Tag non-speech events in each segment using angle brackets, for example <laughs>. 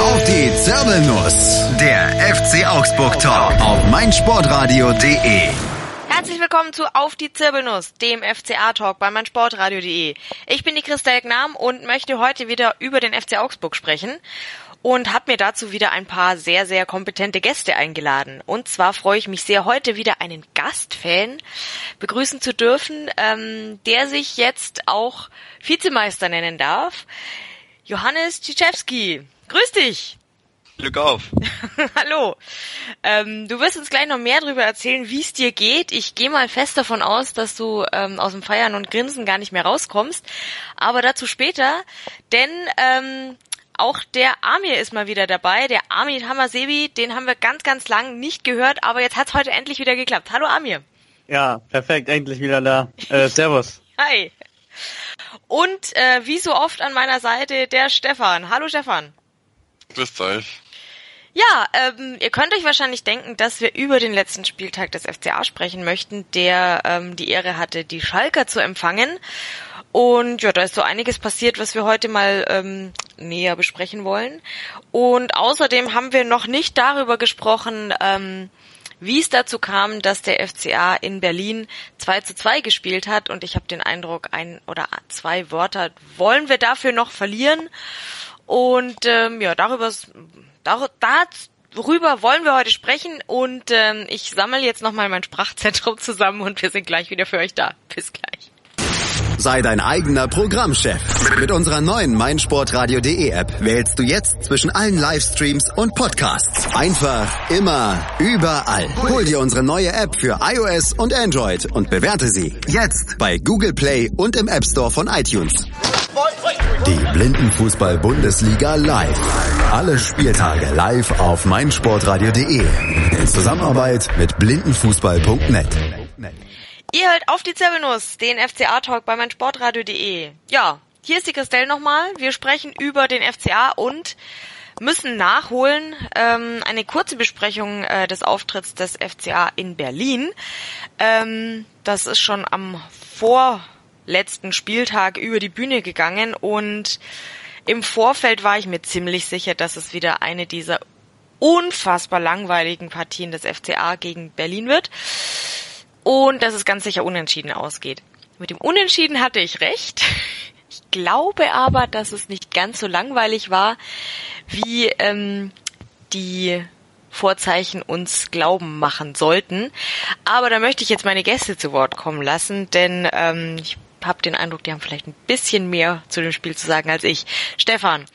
Auf die Zirbelnuss. Der FC Augsburg Talk auf meinsportradio.de. Herzlich willkommen zu Auf die Zirbelnuss, dem FCA-Talk bei meinsportradio.de. Ich bin die Christel Gnam und möchte heute wieder über den FC Augsburg sprechen und habe mir dazu wieder ein paar sehr, sehr kompetente Gäste eingeladen. Und zwar freue ich mich sehr, heute wieder einen Gastfan begrüßen zu dürfen, ähm, der sich jetzt auch Vizemeister nennen darf. Johannes Ciczewski. Grüß dich! Glück auf. <laughs> Hallo. Ähm, du wirst uns gleich noch mehr darüber erzählen, wie es dir geht. Ich gehe mal fest davon aus, dass du ähm, aus dem Feiern und Grinsen gar nicht mehr rauskommst. Aber dazu später, denn ähm, auch der Amir ist mal wieder dabei. Der Amir Hamasebi, den haben wir ganz, ganz lang nicht gehört, aber jetzt hat's heute endlich wieder geklappt. Hallo Amir. Ja, perfekt, endlich wieder da. Äh, servus. <laughs> Hi. Und äh, wie so oft an meiner Seite der Stefan. Hallo Stefan. Grüßt euch. Ja, ähm, ihr könnt euch wahrscheinlich denken, dass wir über den letzten Spieltag des FCA sprechen möchten, der ähm, die Ehre hatte, die Schalker zu empfangen. Und ja, da ist so einiges passiert, was wir heute mal ähm, näher besprechen wollen. Und außerdem haben wir noch nicht darüber gesprochen, ähm, wie es dazu kam, dass der FCA in Berlin 2 zu 2 gespielt hat. Und ich habe den Eindruck, ein oder zwei Wörter wollen wir dafür noch verlieren. Und ähm, ja, darüber, dar, darüber wollen wir heute sprechen. Und ähm, ich sammle jetzt nochmal mein Sprachzentrum <laughs> zusammen und wir sind gleich wieder für euch da. Bis gleich. Sei dein eigener Programmchef. Mit unserer neuen meinsportradio.de App wählst du jetzt zwischen allen Livestreams und Podcasts. Einfach, immer, überall. Hol dir unsere neue App für iOS und Android und bewerte sie jetzt bei Google Play und im App Store von iTunes. Die Blindenfußball-Bundesliga live. Alle Spieltage live auf meinsportradio.de. In Zusammenarbeit mit blindenfußball.net. Ihr hört auf die Zirbelnuss, den FCA-Talk bei meinsportradio.de. Ja, hier ist die Christelle nochmal. Wir sprechen über den FCA und müssen nachholen ähm, eine kurze Besprechung äh, des Auftritts des FCA in Berlin. Ähm, das ist schon am vorletzten Spieltag über die Bühne gegangen und im Vorfeld war ich mir ziemlich sicher, dass es wieder eine dieser unfassbar langweiligen Partien des FCA gegen Berlin wird und dass es ganz sicher unentschieden ausgeht. Mit dem Unentschieden hatte ich recht. Ich glaube aber, dass es nicht ganz so langweilig war, wie ähm, die Vorzeichen uns glauben machen sollten. Aber da möchte ich jetzt meine Gäste zu Wort kommen lassen, denn ähm, ich habe den Eindruck, die haben vielleicht ein bisschen mehr zu dem Spiel zu sagen als ich. Stefan,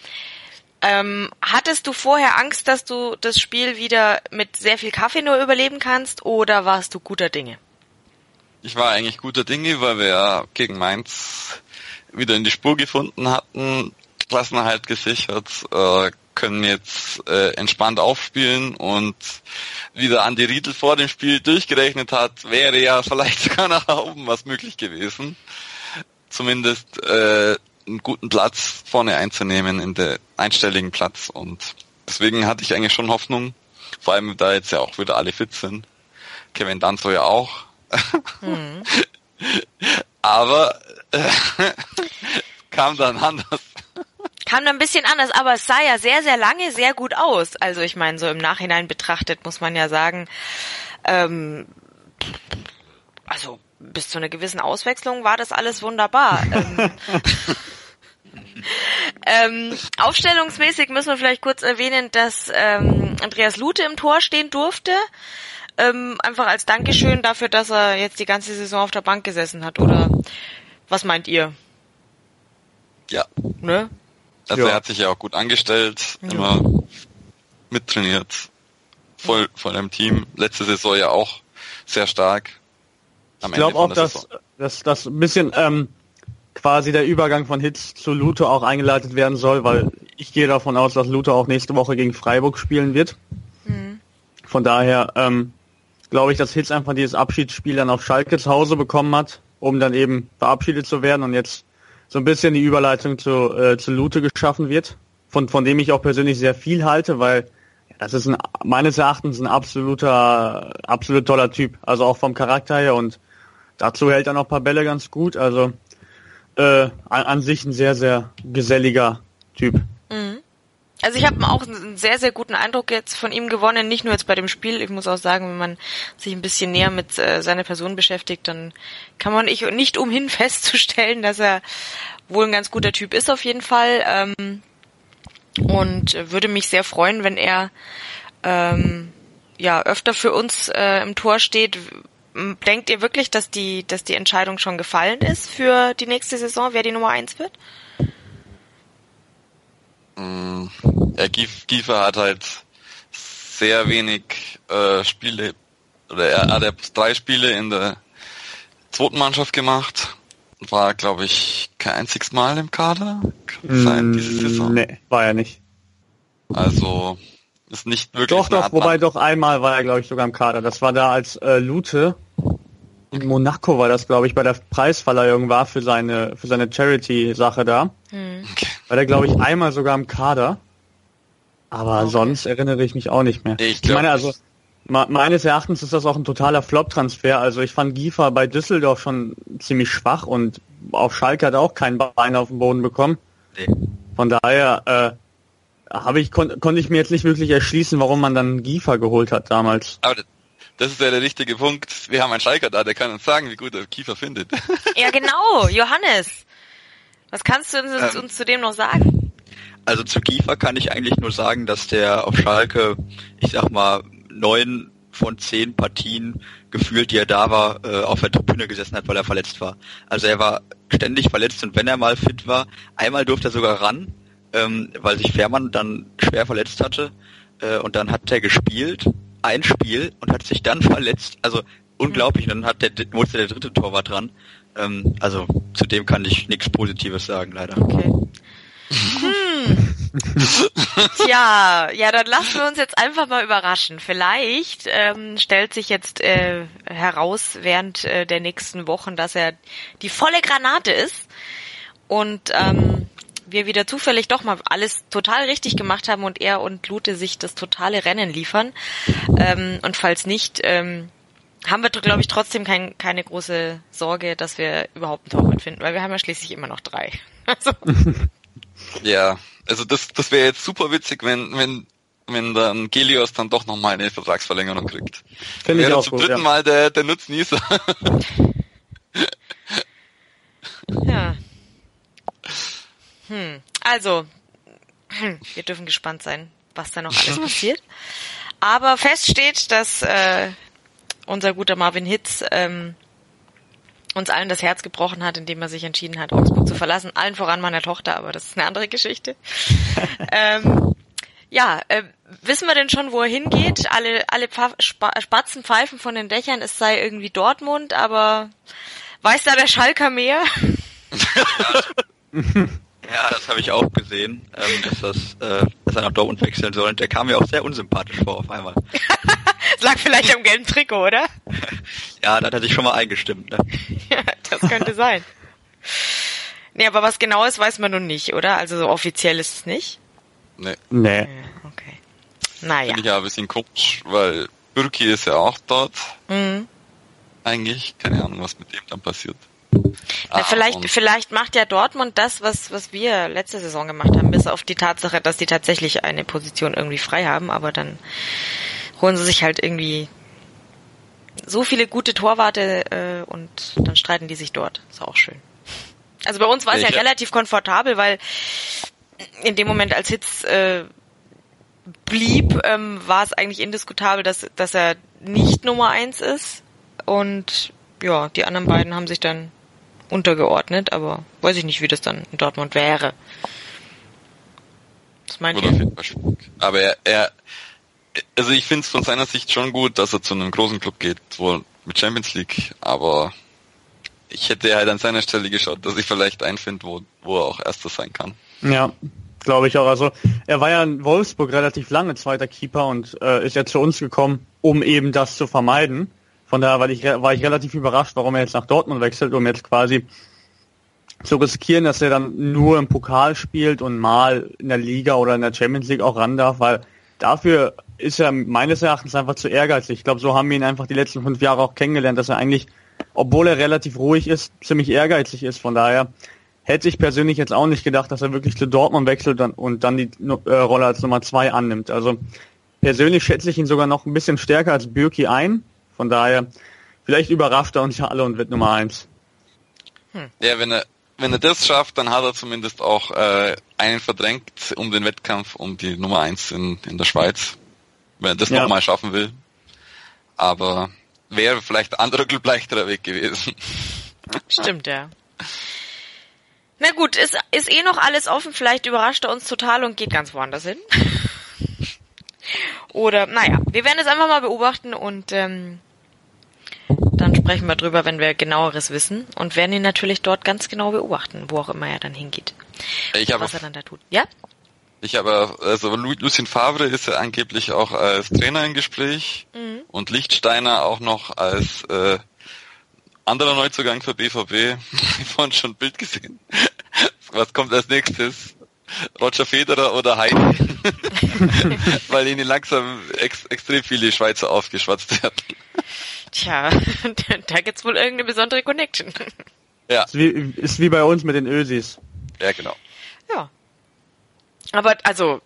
ähm, hattest du vorher Angst, dass du das Spiel wieder mit sehr viel Kaffee nur überleben kannst oder warst du guter Dinge? Ich war eigentlich guter Dinge, weil wir ja gegen Mainz wieder in die Spur gefunden hatten, Klassenerhalt gesichert, äh, können jetzt äh, entspannt aufspielen und wie der Andi Riedel vor dem Spiel durchgerechnet hat, wäre ja vielleicht <laughs> sogar nach oben was möglich gewesen. Zumindest äh, einen guten Platz vorne einzunehmen, in der einstelligen Platz und deswegen hatte ich eigentlich schon Hoffnung, vor allem da jetzt ja auch wieder alle fit sind. Kevin Danzo ja auch, Mhm. <laughs> Aber äh, <laughs> kam dann anders. Kam dann ein bisschen anders, aber es sah ja sehr, sehr lange sehr gut aus. Also ich meine, so im Nachhinein betrachtet muss man ja sagen, ähm, also bis zu einer gewissen Auswechslung war das alles wunderbar. ähm, <laughs> ähm, aufstellungsmäßig müssen wir vielleicht kurz erwähnen, dass ähm, Andreas Lute im Tor stehen durfte. Ähm, einfach als Dankeschön dafür, dass er jetzt die ganze Saison auf der Bank gesessen hat, oder was meint ihr? Ja. Ne? Also ja. er hat sich ja auch gut angestellt, ja. immer mittrainiert, voll, voll im Team. Letzte Saison ja auch sehr stark. ich glaube auch, dass, dass dass ein bisschen ähm, quasi der Übergang von Hitz zu Lute auch eingeleitet werden soll, weil ich gehe davon aus, dass Lute auch nächste Woche gegen Freiburg spielen wird. Mhm. Von daher ähm, glaube ich, dass Hitz einfach dieses Abschiedsspiel dann auf Schalke zu Hause bekommen hat, um dann eben verabschiedet zu werden und jetzt so ein bisschen die Überleitung zu, äh, zu Lute geschaffen wird, von, von dem ich auch persönlich sehr viel halte, weil das ist ein, meines Erachtens ein absoluter, absolut toller Typ, also auch vom Charakter her und dazu hält er noch ein paar Bälle ganz gut, also äh, an, an sich ein sehr, sehr geselliger Typ. Also ich habe auch einen sehr, sehr guten Eindruck jetzt von ihm gewonnen, nicht nur jetzt bei dem Spiel. Ich muss auch sagen, wenn man sich ein bisschen näher mit äh, seiner Person beschäftigt, dann kann man ich nicht umhin <laughs> festzustellen, dass er wohl ein ganz guter Typ ist auf jeden Fall. Ähm, und würde mich sehr freuen, wenn er ähm, ja öfter für uns äh, im Tor steht. Denkt ihr wirklich, dass die, dass die Entscheidung schon gefallen ist für die nächste Saison, wer die Nummer eins wird? Mm, ja, Giefer hat halt sehr wenig äh, Spiele, oder er hat ja drei Spiele in der zweiten Mannschaft gemacht. War, glaube ich, kein einziges Mal im Kader. Kann sein, diese mm, Saison. Nee, war er nicht. Also, ist nicht wirklich. Doch, doch, wobei doch einmal war er, glaube ich, sogar im Kader. Das war da als äh, Lute in Monaco war das, glaube ich, bei der Preisverleihung war für seine für seine Charity-Sache da. Hm. War der, glaube ich, einmal sogar im Kader. Aber okay. sonst erinnere ich mich auch nicht mehr. Ich, ich meine, also meines Erachtens ist das auch ein totaler Flop-Transfer. Also ich fand Giefer bei Düsseldorf schon ziemlich schwach und auf Schalke hat er auch kein Bein auf den Boden bekommen. Nee. Von daher äh, habe ich kon konnte ich mir jetzt nicht wirklich erschließen, warum man dann Giefer geholt hat damals. Aber das ist ja der richtige Punkt. Wir haben einen Schalker da, der kann uns sagen, wie gut er Kiefer findet. Ja, genau. <laughs> Johannes. Was kannst du uns, ähm, uns zu dem noch sagen? Also zu Kiefer kann ich eigentlich nur sagen, dass der auf Schalke, ich sag mal, neun von zehn Partien gefühlt, die er da war, äh, auf der Tribüne gesessen hat, weil er verletzt war. Also er war ständig verletzt und wenn er mal fit war, einmal durfte er sogar ran, ähm, weil sich Fährmann dann schwer verletzt hatte äh, und dann hat er gespielt ein Spiel und hat sich dann verletzt. Also unglaublich. Und dann hat der, musste der dritte Torwart dran. Ähm, also zu dem kann ich nichts Positives sagen, leider. Okay. Hm. Tja, ja, dann lassen wir uns jetzt einfach mal überraschen. Vielleicht ähm, stellt sich jetzt äh, heraus während äh, der nächsten Wochen, dass er die volle Granate ist. Und ähm, wir wieder zufällig doch mal alles total richtig gemacht haben und er und Lute sich das totale Rennen liefern. Ähm, und falls nicht, ähm, haben wir, glaube ich, trotzdem kein, keine große Sorge, dass wir überhaupt einen Torwart finden, weil wir haben ja schließlich immer noch drei. <laughs> Also. Ja, also das, das wäre jetzt super witzig, wenn, wenn, wenn dann Gelios dann doch nochmal eine Vertragsverlängerung kriegt. Finde ich auch zum gut, dritten ja. Mal der, der Nutznießer. <laughs> ja. Hm. Also, <clears throat> wir dürfen gespannt sein, was da noch alles <laughs> passiert. Aber fest steht, dass äh, unser guter Marvin Hitz ähm, uns allen das Herz gebrochen hat, indem er sich entschieden hat, Augsburg zu verlassen. Allen voran meiner Tochter, aber das ist eine andere Geschichte. <laughs> ähm, ja, äh, wissen wir denn schon, wo er hingeht? Alle, alle Spatzen pfeifen von den Dächern, es sei irgendwie Dortmund, aber weiß da der Schalker mehr? <laughs> Ja, das habe ich auch gesehen, ähm, dass, das, äh, dass er nach Dortmund wechseln soll. Und der kam mir auch sehr unsympathisch vor auf einmal. <laughs> das lag vielleicht am gelben Trikot, oder? ja, da hat er sich schon mal eingestimmt. Ne? <laughs> ja, das könnte sein. Nee, aber was genau ist, weiß man nun nicht, oder? Also so offiziell ist es nicht? Nee. Nee. Okay. Naja. Finde ich ja ein bisschen komisch, weil Bürki ist ja auch dort. Mhm. Eigentlich. Keine Ahnung, was mit dem dann passiert. Na, vielleicht, vielleicht macht ja Dortmund das, was, was wir letzte Saison gemacht haben, bis auf die Tatsache, dass die tatsächlich eine Position irgendwie frei haben, aber dann holen sie sich halt irgendwie so viele gute Torwarte äh, und dann streiten die sich dort. Ist auch schön. Also bei uns war es ja relativ komfortabel, weil in dem Moment, als Hitz äh, blieb, ähm, war es eigentlich indiskutabel, dass, dass er nicht Nummer eins ist. Und ja, die anderen beiden haben sich dann untergeordnet, aber weiß ich nicht, wie das dann in Dortmund wäre. Das meint ihr? Aber er, er also ich finde es von seiner Sicht schon gut, dass er zu einem großen Club geht, wo mit Champions League, aber ich hätte halt an seiner Stelle geschaut, dass ich vielleicht einen finde, wo, wo er auch Erster sein kann. Ja, glaube ich auch. Also er war ja in Wolfsburg relativ lange zweiter Keeper und äh, ist ja zu uns gekommen, um eben das zu vermeiden. Von daher war ich, war ich relativ überrascht, warum er jetzt nach Dortmund wechselt, um jetzt quasi zu riskieren, dass er dann nur im Pokal spielt und mal in der Liga oder in der Champions League auch ran darf, weil dafür ist er meines Erachtens einfach zu ehrgeizig. Ich glaube, so haben wir ihn einfach die letzten fünf Jahre auch kennengelernt, dass er eigentlich, obwohl er relativ ruhig ist, ziemlich ehrgeizig ist. Von daher hätte ich persönlich jetzt auch nicht gedacht, dass er wirklich zu Dortmund wechselt und dann die äh, Rolle als Nummer zwei annimmt. Also persönlich schätze ich ihn sogar noch ein bisschen stärker als Bürki ein. Von daher, vielleicht überrascht er uns ja alle und wird Nummer eins. Hm. Ja, wenn er wenn er das schafft, dann hat er zumindest auch äh, einen verdrängt um den Wettkampf um die Nummer eins in, in der Schweiz. Wenn er das ja. nochmal schaffen will. Aber wäre vielleicht ein anderer leichterer Weg gewesen. Stimmt, ja. Na gut, ist, ist eh noch alles offen. Vielleicht überrascht er uns total und geht ganz woanders hin. <laughs> Oder, naja, wir werden es einfach mal beobachten und ähm, dann sprechen wir drüber, wenn wir genaueres wissen und werden ihn natürlich dort ganz genau beobachten, wo auch immer er dann hingeht. Ich habe, was er dann da tut. Ja? Ich habe, also Lucien Favre ist ja angeblich auch als Trainer im Gespräch mhm. und Lichtsteiner auch noch als äh, anderer Neuzugang für BVB. <laughs> Ich vorhin schon ein Bild gesehen. Was kommt als nächstes? Roger Federer oder Heidi? <laughs> Weil ihnen langsam ex extrem viele Schweizer aufgeschwatzt werden. Tja, <laughs> da gibt's wohl irgendeine besondere Connection. <laughs> Ja. Ist wie, ist wie bei uns mit den Ösis. Ja, genau. Ja. Aber also,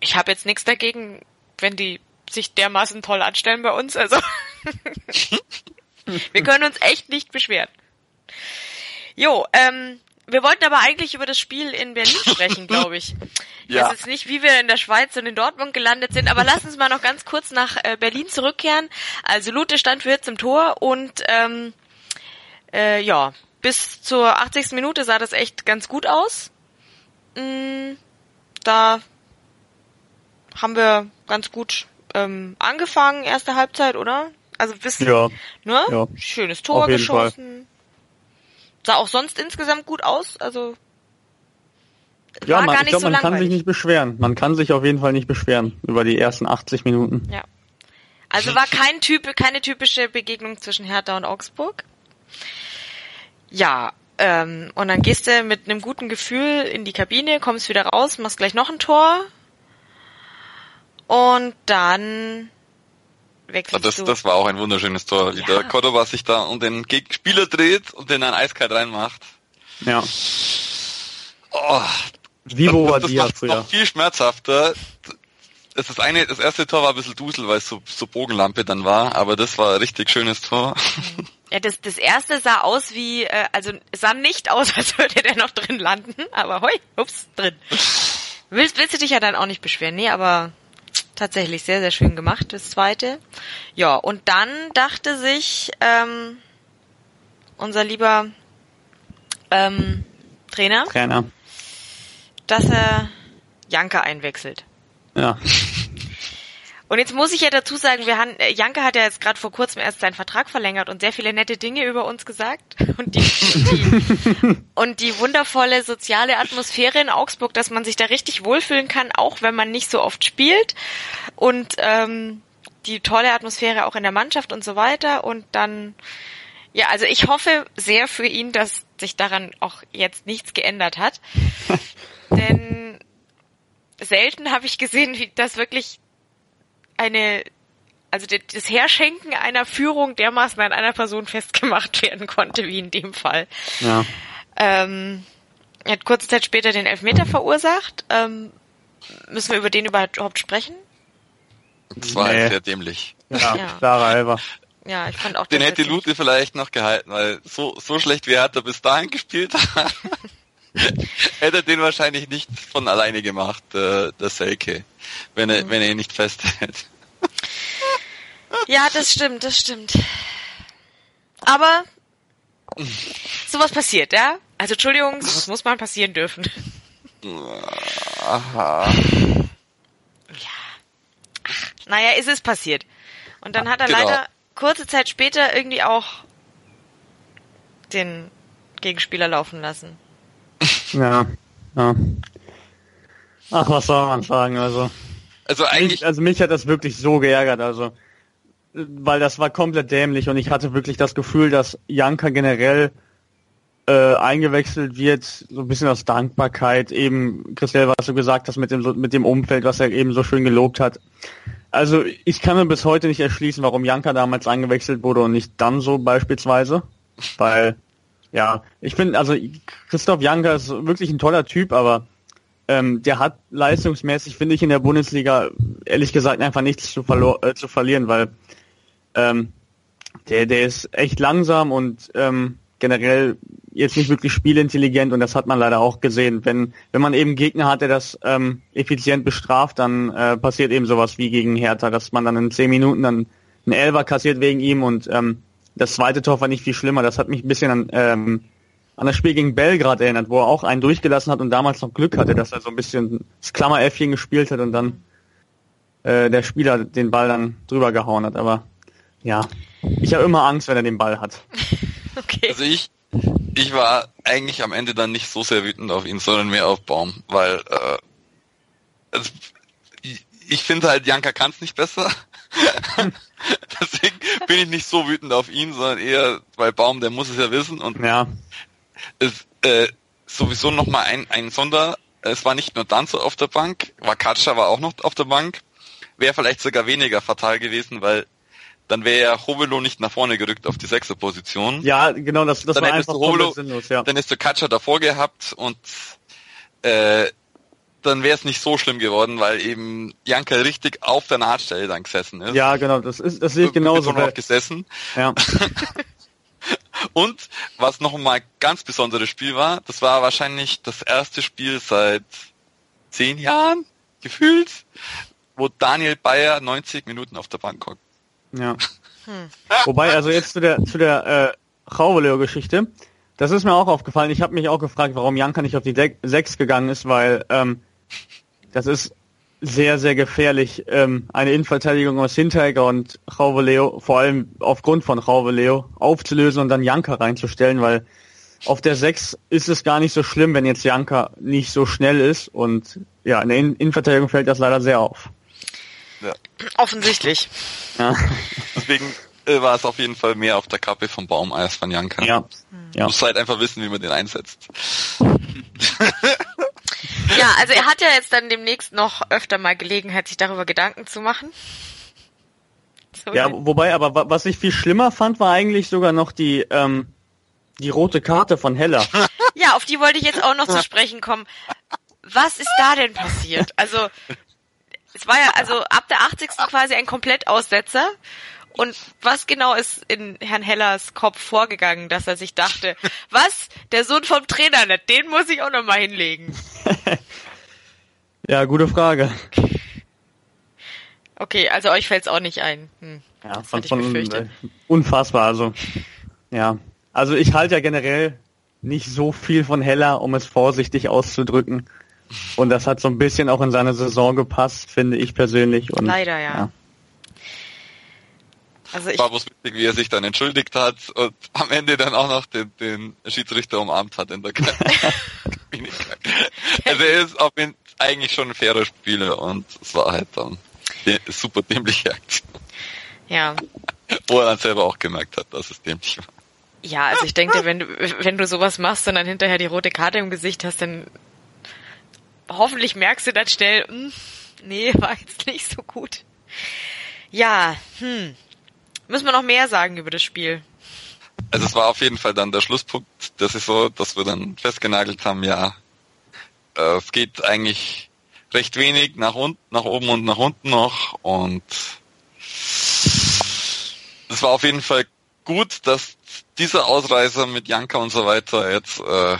ich habe jetzt nichts dagegen, wenn die sich dermaßen toll anstellen bei uns. Also, <laughs> wir können uns echt nicht beschweren. Jo, ähm, wir wollten aber eigentlich über das Spiel in Berlin <laughs> sprechen, glaube ich. Ich ja. weiß jetzt nicht, wie wir in der Schweiz und in Dortmund gelandet sind, aber lass uns mal noch ganz kurz nach äh, Berlin zurückkehren. Also Lute stand für jetzt im Tor und ähm, äh, ja, bis zur 80. Minute sah das echt ganz gut aus. Mm, da haben wir ganz gut ähm, angefangen, erste Halbzeit, oder? Also bis, ja. ne? Ja. Schönes Tor geschossen. Fall. Sah auch sonst insgesamt gut aus, also ja, man, ich glaube, so man kann sich nicht beschweren. Man kann sich auf jeden Fall nicht beschweren über die ersten 80 Minuten. Ja. Also war <laughs> kein Typ, keine typische Begegnung zwischen Hertha und Augsburg. Ja, ähm, und dann gehst du mit einem guten Gefühl in die Kabine, kommst wieder raus, machst gleich noch ein Tor. Und dann wechselst das, du. Das war auch ein wunderschönes Tor, wie ja. der Cordoba sich da um den Spieler dreht und den dann eiskalt reinmacht. Ja. Oh, Vivo das, das macht noch viel schmerzhafter. Das, ist eine, das erste Tor war ein bisschen Dusel, weil es so, so Bogenlampe dann war, aber das war ein richtig schönes Tor. Ja, das, das erste sah aus wie, äh, also sah nicht aus, <laughs> als würde der noch drin landen, aber hoi, ups, drin. Willst, willst du dich ja dann auch nicht beschweren? Nee, aber tatsächlich sehr, sehr schön gemacht, das zweite. Ja, und dann dachte sich ähm, unser lieber ähm, Trainer, Trainer, dass er Janke einwechselt. Ja. Und jetzt muss ich ja dazu sagen, wir haben, äh, Janke hat ja jetzt gerade vor kurzem erst seinen Vertrag verlängert und sehr viele nette Dinge über uns gesagt. Und die, die, und die wundervolle soziale Atmosphäre in Augsburg, dass man sich da richtig wohlfühlen kann, auch wenn man nicht so oft spielt. Und ähm, die tolle Atmosphäre auch in der Mannschaft und so weiter. Und dann, ja, also ich hoffe sehr für ihn, dass sich daran auch jetzt nichts geändert hat. <laughs> Denn selten habe ich gesehen, wie das wirklich eine, also das Herschenken einer Führung dermaßen an einer Person festgemacht <laughs> werden konnte, wie in dem Fall. Ja. Ähm, er hat kurze Zeit später den Elfmeter verursacht. Ähm, müssen wir über den überhaupt sprechen? Das war nee. sehr dämlich. Ja, ja. klarer Elfer. Ja, ich fand auch Den hätte Lute vielleicht noch gehalten, weil so, so schlecht wie er hat er bis dahin gespielt hat. <laughs> <laughs> hätte den wahrscheinlich nicht von alleine gemacht, äh, der Selke, wenn er, mhm. wenn er ihn nicht festhält. Ja, das stimmt, das stimmt. Aber sowas passiert, ja? Also Entschuldigung, sowas muss mal passieren dürfen. Aha. Ja. Naja, ist es passiert. Und dann hat er genau. leider kurze Zeit später irgendwie auch den Gegenspieler laufen lassen. Ja, ja. Ach, was soll man sagen, also. Also eigentlich. Mich, also mich hat das wirklich so geärgert, also. Weil das war komplett dämlich und ich hatte wirklich das Gefühl, dass Janka generell äh, eingewechselt wird, so ein bisschen aus Dankbarkeit, eben, Christel, was du gesagt hast, mit dem, mit dem Umfeld, was er eben so schön gelobt hat. Also ich kann mir bis heute nicht erschließen, warum Janka damals eingewechselt wurde und nicht dann so beispielsweise, weil Ja, ich finde, also Christoph Janker ist wirklich ein toller Typ, aber ähm, der hat leistungsmäßig, finde ich, in der Bundesliga ehrlich gesagt einfach nichts zu, äh, zu verlieren, weil ähm, der, der ist echt langsam und ähm, generell jetzt nicht wirklich spielintelligent und das hat man leider auch gesehen. Wenn, wenn man eben Gegner hat, der das ähm, effizient bestraft, dann äh, passiert eben sowas wie gegen Hertha, dass man dann in zehn Minuten dann einen Elber kassiert wegen ihm und ähm, das zweite Tor war nicht viel schlimmer. Das hat mich ein bisschen an, ähm, an das Spiel gegen Belgrad erinnert, wo er auch einen durchgelassen hat und damals noch Glück hatte, dass er so ein bisschen das Klammeräffchen gespielt hat und dann äh, der Spieler den Ball dann drüber gehauen hat. Aber ja, ich habe immer Angst, wenn er den Ball hat. <laughs> okay. Also ich, ich war eigentlich am Ende dann nicht so sehr wütend auf ihn, sondern mehr auf Baum, weil äh, also, ich, ich finde halt, Janka kann es nicht besser. <laughs> <laughs> Deswegen bin ich nicht so wütend auf ihn, sondern eher, weil Baum, der muss es ja wissen und ja. es äh, sowieso nochmal ein, ein Sonder, es war nicht nur Danzo auf der Bank, Vakatscha war auch noch auf der Bank, wäre vielleicht sogar weniger fatal gewesen, weil dann wäre ja Hovelo nicht nach vorne gerückt auf die sechste Position. Ja, genau, das, das dann war einfach Hovelo, sinnlos, ja. Dann ist der Katscher davor gehabt und äh, dann wäre es nicht so schlimm geworden, weil eben Janka richtig auf der Nahtstelle dann gesessen ist. Ja, genau, das ist das sehe ich genauso. Noch gesessen. Ja. <laughs> und was noch mal ganz besonderes Spiel war, das war wahrscheinlich das erste Spiel seit zehn Jahren gefühlt, wo Daniel Bayer 90 Minuten auf der Bank hockt. Ja. <laughs> Hm. Wobei, also jetzt zu der zu der äh, Rauveleo-Geschichte, das ist mir auch aufgefallen. Ich habe mich auch gefragt, warum Janka nicht auf die De 6 gegangen ist, weil ähm, das ist sehr, sehr gefährlich, ähm, eine Innenverteidigung aus Hinteregger und Rauveleo, vor allem aufgrund von Rauveleo, aufzulösen und dann Janka reinzustellen, weil auf der 6 ist es gar nicht so schlimm, wenn jetzt Janka nicht so schnell ist und ja, in der Innenverteidigung fällt das leider sehr auf. Ja. Offensichtlich. Ja. <laughs> Deswegen äh, war es auf jeden Fall mehr auf der Kappe vom Baum als von Janka. Ja. ja. Muss halt einfach wissen, wie man den einsetzt. Ja, also er hat ja jetzt dann demnächst noch öfter mal Gelegenheit, sich darüber Gedanken zu machen. So ja, wobei, aber was ich viel schlimmer fand, war eigentlich sogar noch die, ähm, die rote Karte von Heller. <laughs> Ja, auf die wollte ich jetzt auch noch zu sprechen kommen. Was ist da denn passiert? Also, es war ja also ab der 80. quasi ein Komplettaussetzer. Und was genau ist in Herrn Hellers Kopf vorgegangen, dass er sich dachte, <laughs> was? Der Sohn vom Trainer den muss ich auch noch mal hinlegen. <laughs> ja, gute Frage. Okay, also euch fällt's auch nicht ein. Hm, ja, von, von äh, unfassbar. Also ja, also ich halte ja generell nicht so viel von Heller, um es vorsichtig auszudrücken. Und das hat so ein bisschen auch in seine Saison gepasst, finde ich persönlich. Und, Leider, ja. ja. Also ich war bloß wichtig, wie er sich dann entschuldigt hat und <laughs> am Ende dann auch noch den, den Schiedsrichter umarmt hat in der <laughs> Kabine. also er ist auf jeden eigentlich schon ein fairer Spieler und es war halt dann eine super dämliche Aktion. Ja. Wo er dann selber auch gemerkt hat, dass es dämlich war. Ja, also ich denke, wenn du, wenn du sowas machst und dann hinterher die rote Karte im Gesicht hast, dann hoffentlich merkst du dann schnell, hm, nee, war jetzt nicht so gut. Ja, hm. Müssen wir noch mehr sagen über das Spiel? Also es war auf jeden Fall dann der Schlusspunkt. Das ist so, dass wir dann festgenagelt haben, ja, äh, es geht eigentlich recht wenig nach unten, nach oben und nach unten noch und es war auf jeden Fall gut, dass dieser Ausreißer mit Janka und so weiter jetzt äh,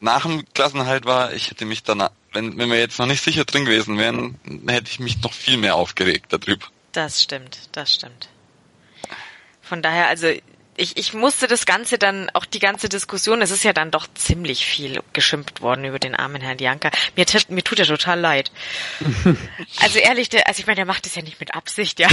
nach dem Klassenhalt war. Ich hätte mich dann wenn, wenn wir jetzt noch nicht sicher drin gewesen wären, hätte ich mich noch viel mehr aufgeregt darüber. Das stimmt, das stimmt. Von daher, also ich, ich musste das Ganze dann, auch die ganze Diskussion, es ist ja dann doch ziemlich viel geschimpft worden über den armen Herrn Janka. Mir, mir tut er total leid. <laughs> also ehrlich, der, also ich meine, der macht es ja nicht mit Absicht, ja.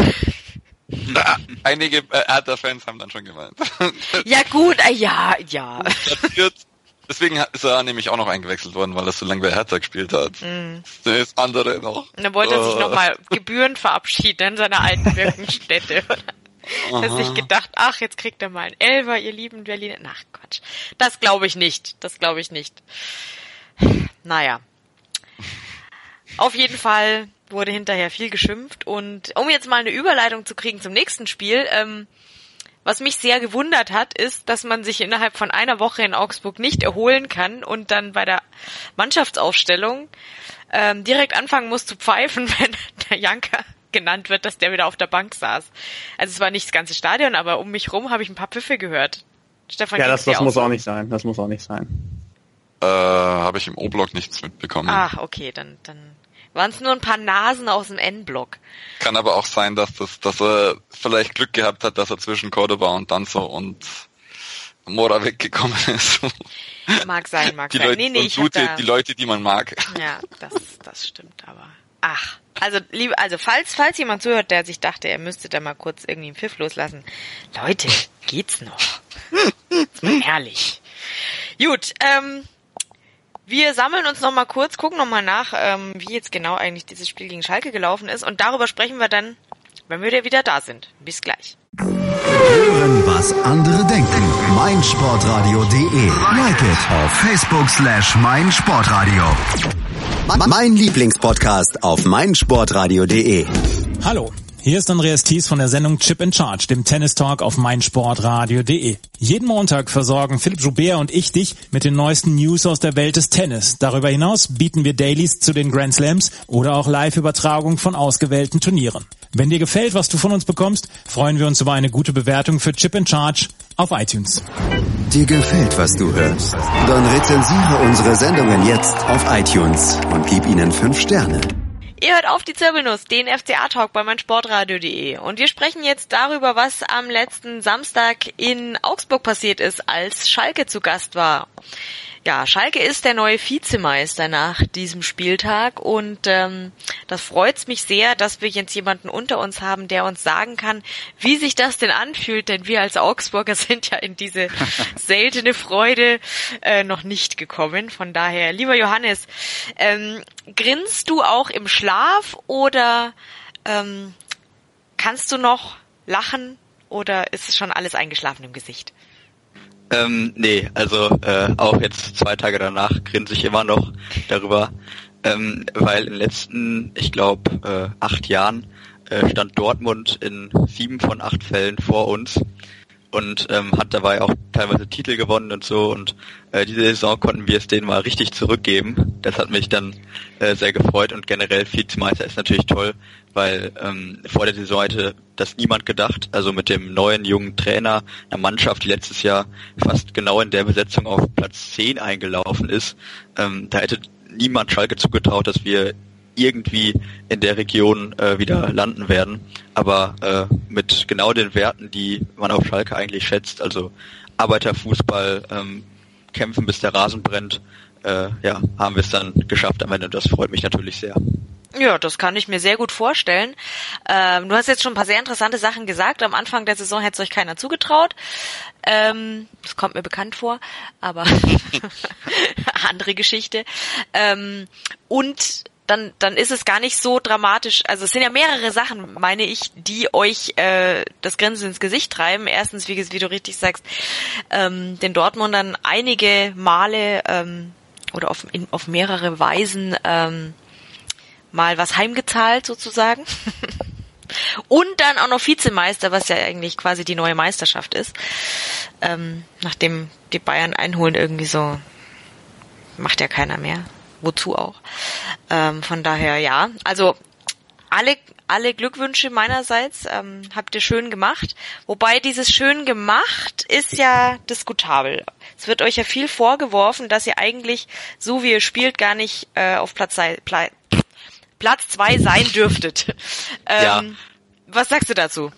Na, einige äh, Hertha-Fans haben dann schon gemeint. <laughs> ja gut, äh, ja, ja. <laughs> Deswegen ist er nämlich auch noch eingewechselt worden, weil er so lange bei Hertha gespielt hat. Mhm. Das andere noch. Und dann wollte er sich nochmal Gebühren verabschieden in seiner alten Wirkungsstätte. <laughs> Hat sich gedacht, ach, jetzt kriegt er mal einen Elfer, ihr lieben Berliner. Ach Quatsch. Das glaube ich nicht. Das glaube ich nicht. <sighs> Naja. Auf jeden Fall wurde hinterher viel geschimpft und um jetzt mal eine Überleitung zu kriegen zum nächsten Spiel, ähm, was mich sehr gewundert hat, ist, dass man sich innerhalb von einer Woche in Augsburg nicht erholen kann und dann bei der Mannschaftsaufstellung ähm, direkt anfangen muss zu pfeifen, <laughs> wenn der Janker genannt wird, dass der wieder auf der Bank saß. Also es war nicht das ganze Stadion, aber um mich rum habe ich ein paar Pfiffe gehört. Stefan, ja, das, das muss auch nicht sein. Das muss auch nicht sein. Äh, habe ich im O-Block nichts mitbekommen. Ach, okay, dann, dann waren es nur ein paar Nasen aus dem N-Block. Kann aber auch sein, dass das, dass er vielleicht Glück gehabt hat, dass er zwischen Cordoba und Danzo und Mora weggekommen ist. Mag sein, mag die sein. Leute, nee, nee, ich gute, da, die Leute, die man mag. Ja, das, das stimmt aber. Ach, also liebe, also falls, falls jemand zuhört, der sich dachte, er müsste da mal kurz irgendwie einen Pfiff loslassen. Leute, geht's noch? Herrlich. Gut, ähm, wir sammeln uns noch mal kurz, gucken noch mal nach, ähm, wie jetzt genau eigentlich dieses Spiel gegen Schalke gelaufen ist und darüber sprechen wir dann, wenn wir wieder da sind. Bis gleich. Hören, was andere denken. meinsportradio.de. Like it auf Facebook slash meinsportradio. Mein Lieblingspodcast auf meinsportradio.de. Hallo. Hier ist Andreas Thies von der Sendung Chip in Charge, dem Tennis Talk auf meinsportradio.de. Jeden Montag versorgen Philipp Joubert und ich dich mit den neuesten News aus der Welt des Tennis. Darüber hinaus bieten wir Dailies zu den Grand Slams oder auch Live-Übertragung von ausgewählten Turnieren. Wenn dir gefällt, was du von uns bekommst, freuen wir uns über eine gute Bewertung für Chip in Charge auf iTunes. Dir gefällt, was du hörst? Dann rezensiere unsere Sendungen jetzt auf iTunes und gib ihnen fünf Sterne. Ihr hört auf die Zirbelnuss, den FCA-Talk bei meinsportradio.de. Und wir sprechen jetzt darüber, was am letzten Samstag in Augsburg passiert ist, als Schalke zu Gast war. Ja, Schalke ist der neue Vizemeister nach diesem Spieltag und ähm, das freut mich sehr, dass wir jetzt jemanden unter uns haben, der uns sagen kann, wie sich das denn anfühlt, denn wir als Augsburger <laughs> sind ja in diese <laughs> seltene Freude äh, noch nicht gekommen. Von daher, lieber Johannes, ähm, grinst du auch im Schlaf oder ähm, kannst du noch lachen oder ist es schon alles eingeschlafen im Gesicht? Ähm, nee, also äh, auch jetzt zwei Tage danach grinse ich immer noch darüber, ähm, weil in den letzten, ich glaube, äh, acht Jahren äh, stand Dortmund in sieben von acht Fällen vor uns und ähm, hat dabei auch teilweise Titel gewonnen und so und äh, diese Saison konnten wir es denen mal richtig zurückgeben. Das hat mich dann äh, sehr gefreut und generell Vizemeister ist natürlich toll, weil ähm, vor der Saison hätte das niemand gedacht. Also mit dem neuen jungen Trainer, einer Mannschaft, die letztes Jahr fast genau in der Besetzung auf Platz 10 eingelaufen ist, ähm, da hätte niemand Schalke zugetraut, dass wir irgendwie in der Region äh, wieder landen werden. Aber äh, mit genau den Werten, die man auf Schalke eigentlich schätzt, also Arbeiterfußball, ähm, kämpfen bis der Rasen brennt, äh, ja, haben wir es dann geschafft am Ende das freut mich natürlich sehr. Ja, das kann ich mir sehr gut vorstellen. Ähm, du hast jetzt schon ein paar sehr interessante Sachen gesagt. Am Anfang der Saison hätte es euch keiner zugetraut. Ähm, das kommt mir bekannt vor, aber <laughs> andere Geschichte. Ähm, und dann, dann ist es gar nicht so dramatisch. Also es sind ja mehrere Sachen, meine ich, die euch äh, das Grinsen ins Gesicht treiben. Erstens, wie, wie du richtig sagst, ähm, den Dortmundern einige Male ähm, oder auf, in, auf mehrere Weisen ähm, mal was heimgezahlt sozusagen. Und dann auch noch Vizemeister, was ja eigentlich quasi die neue Meisterschaft ist. Ähm, nachdem die Bayern einholen, irgendwie so macht ja keiner mehr wozu auch. Ähm, von daher ja, also alle alle Glückwünsche meinerseits ähm, habt ihr schön gemacht. Wobei dieses schön gemacht ist ja diskutabel. Es wird euch ja viel vorgeworfen, dass ihr eigentlich so wie ihr spielt gar nicht äh, auf Platz sei, Platz zwei sein dürftet. Ähm, ja. Was sagst du dazu?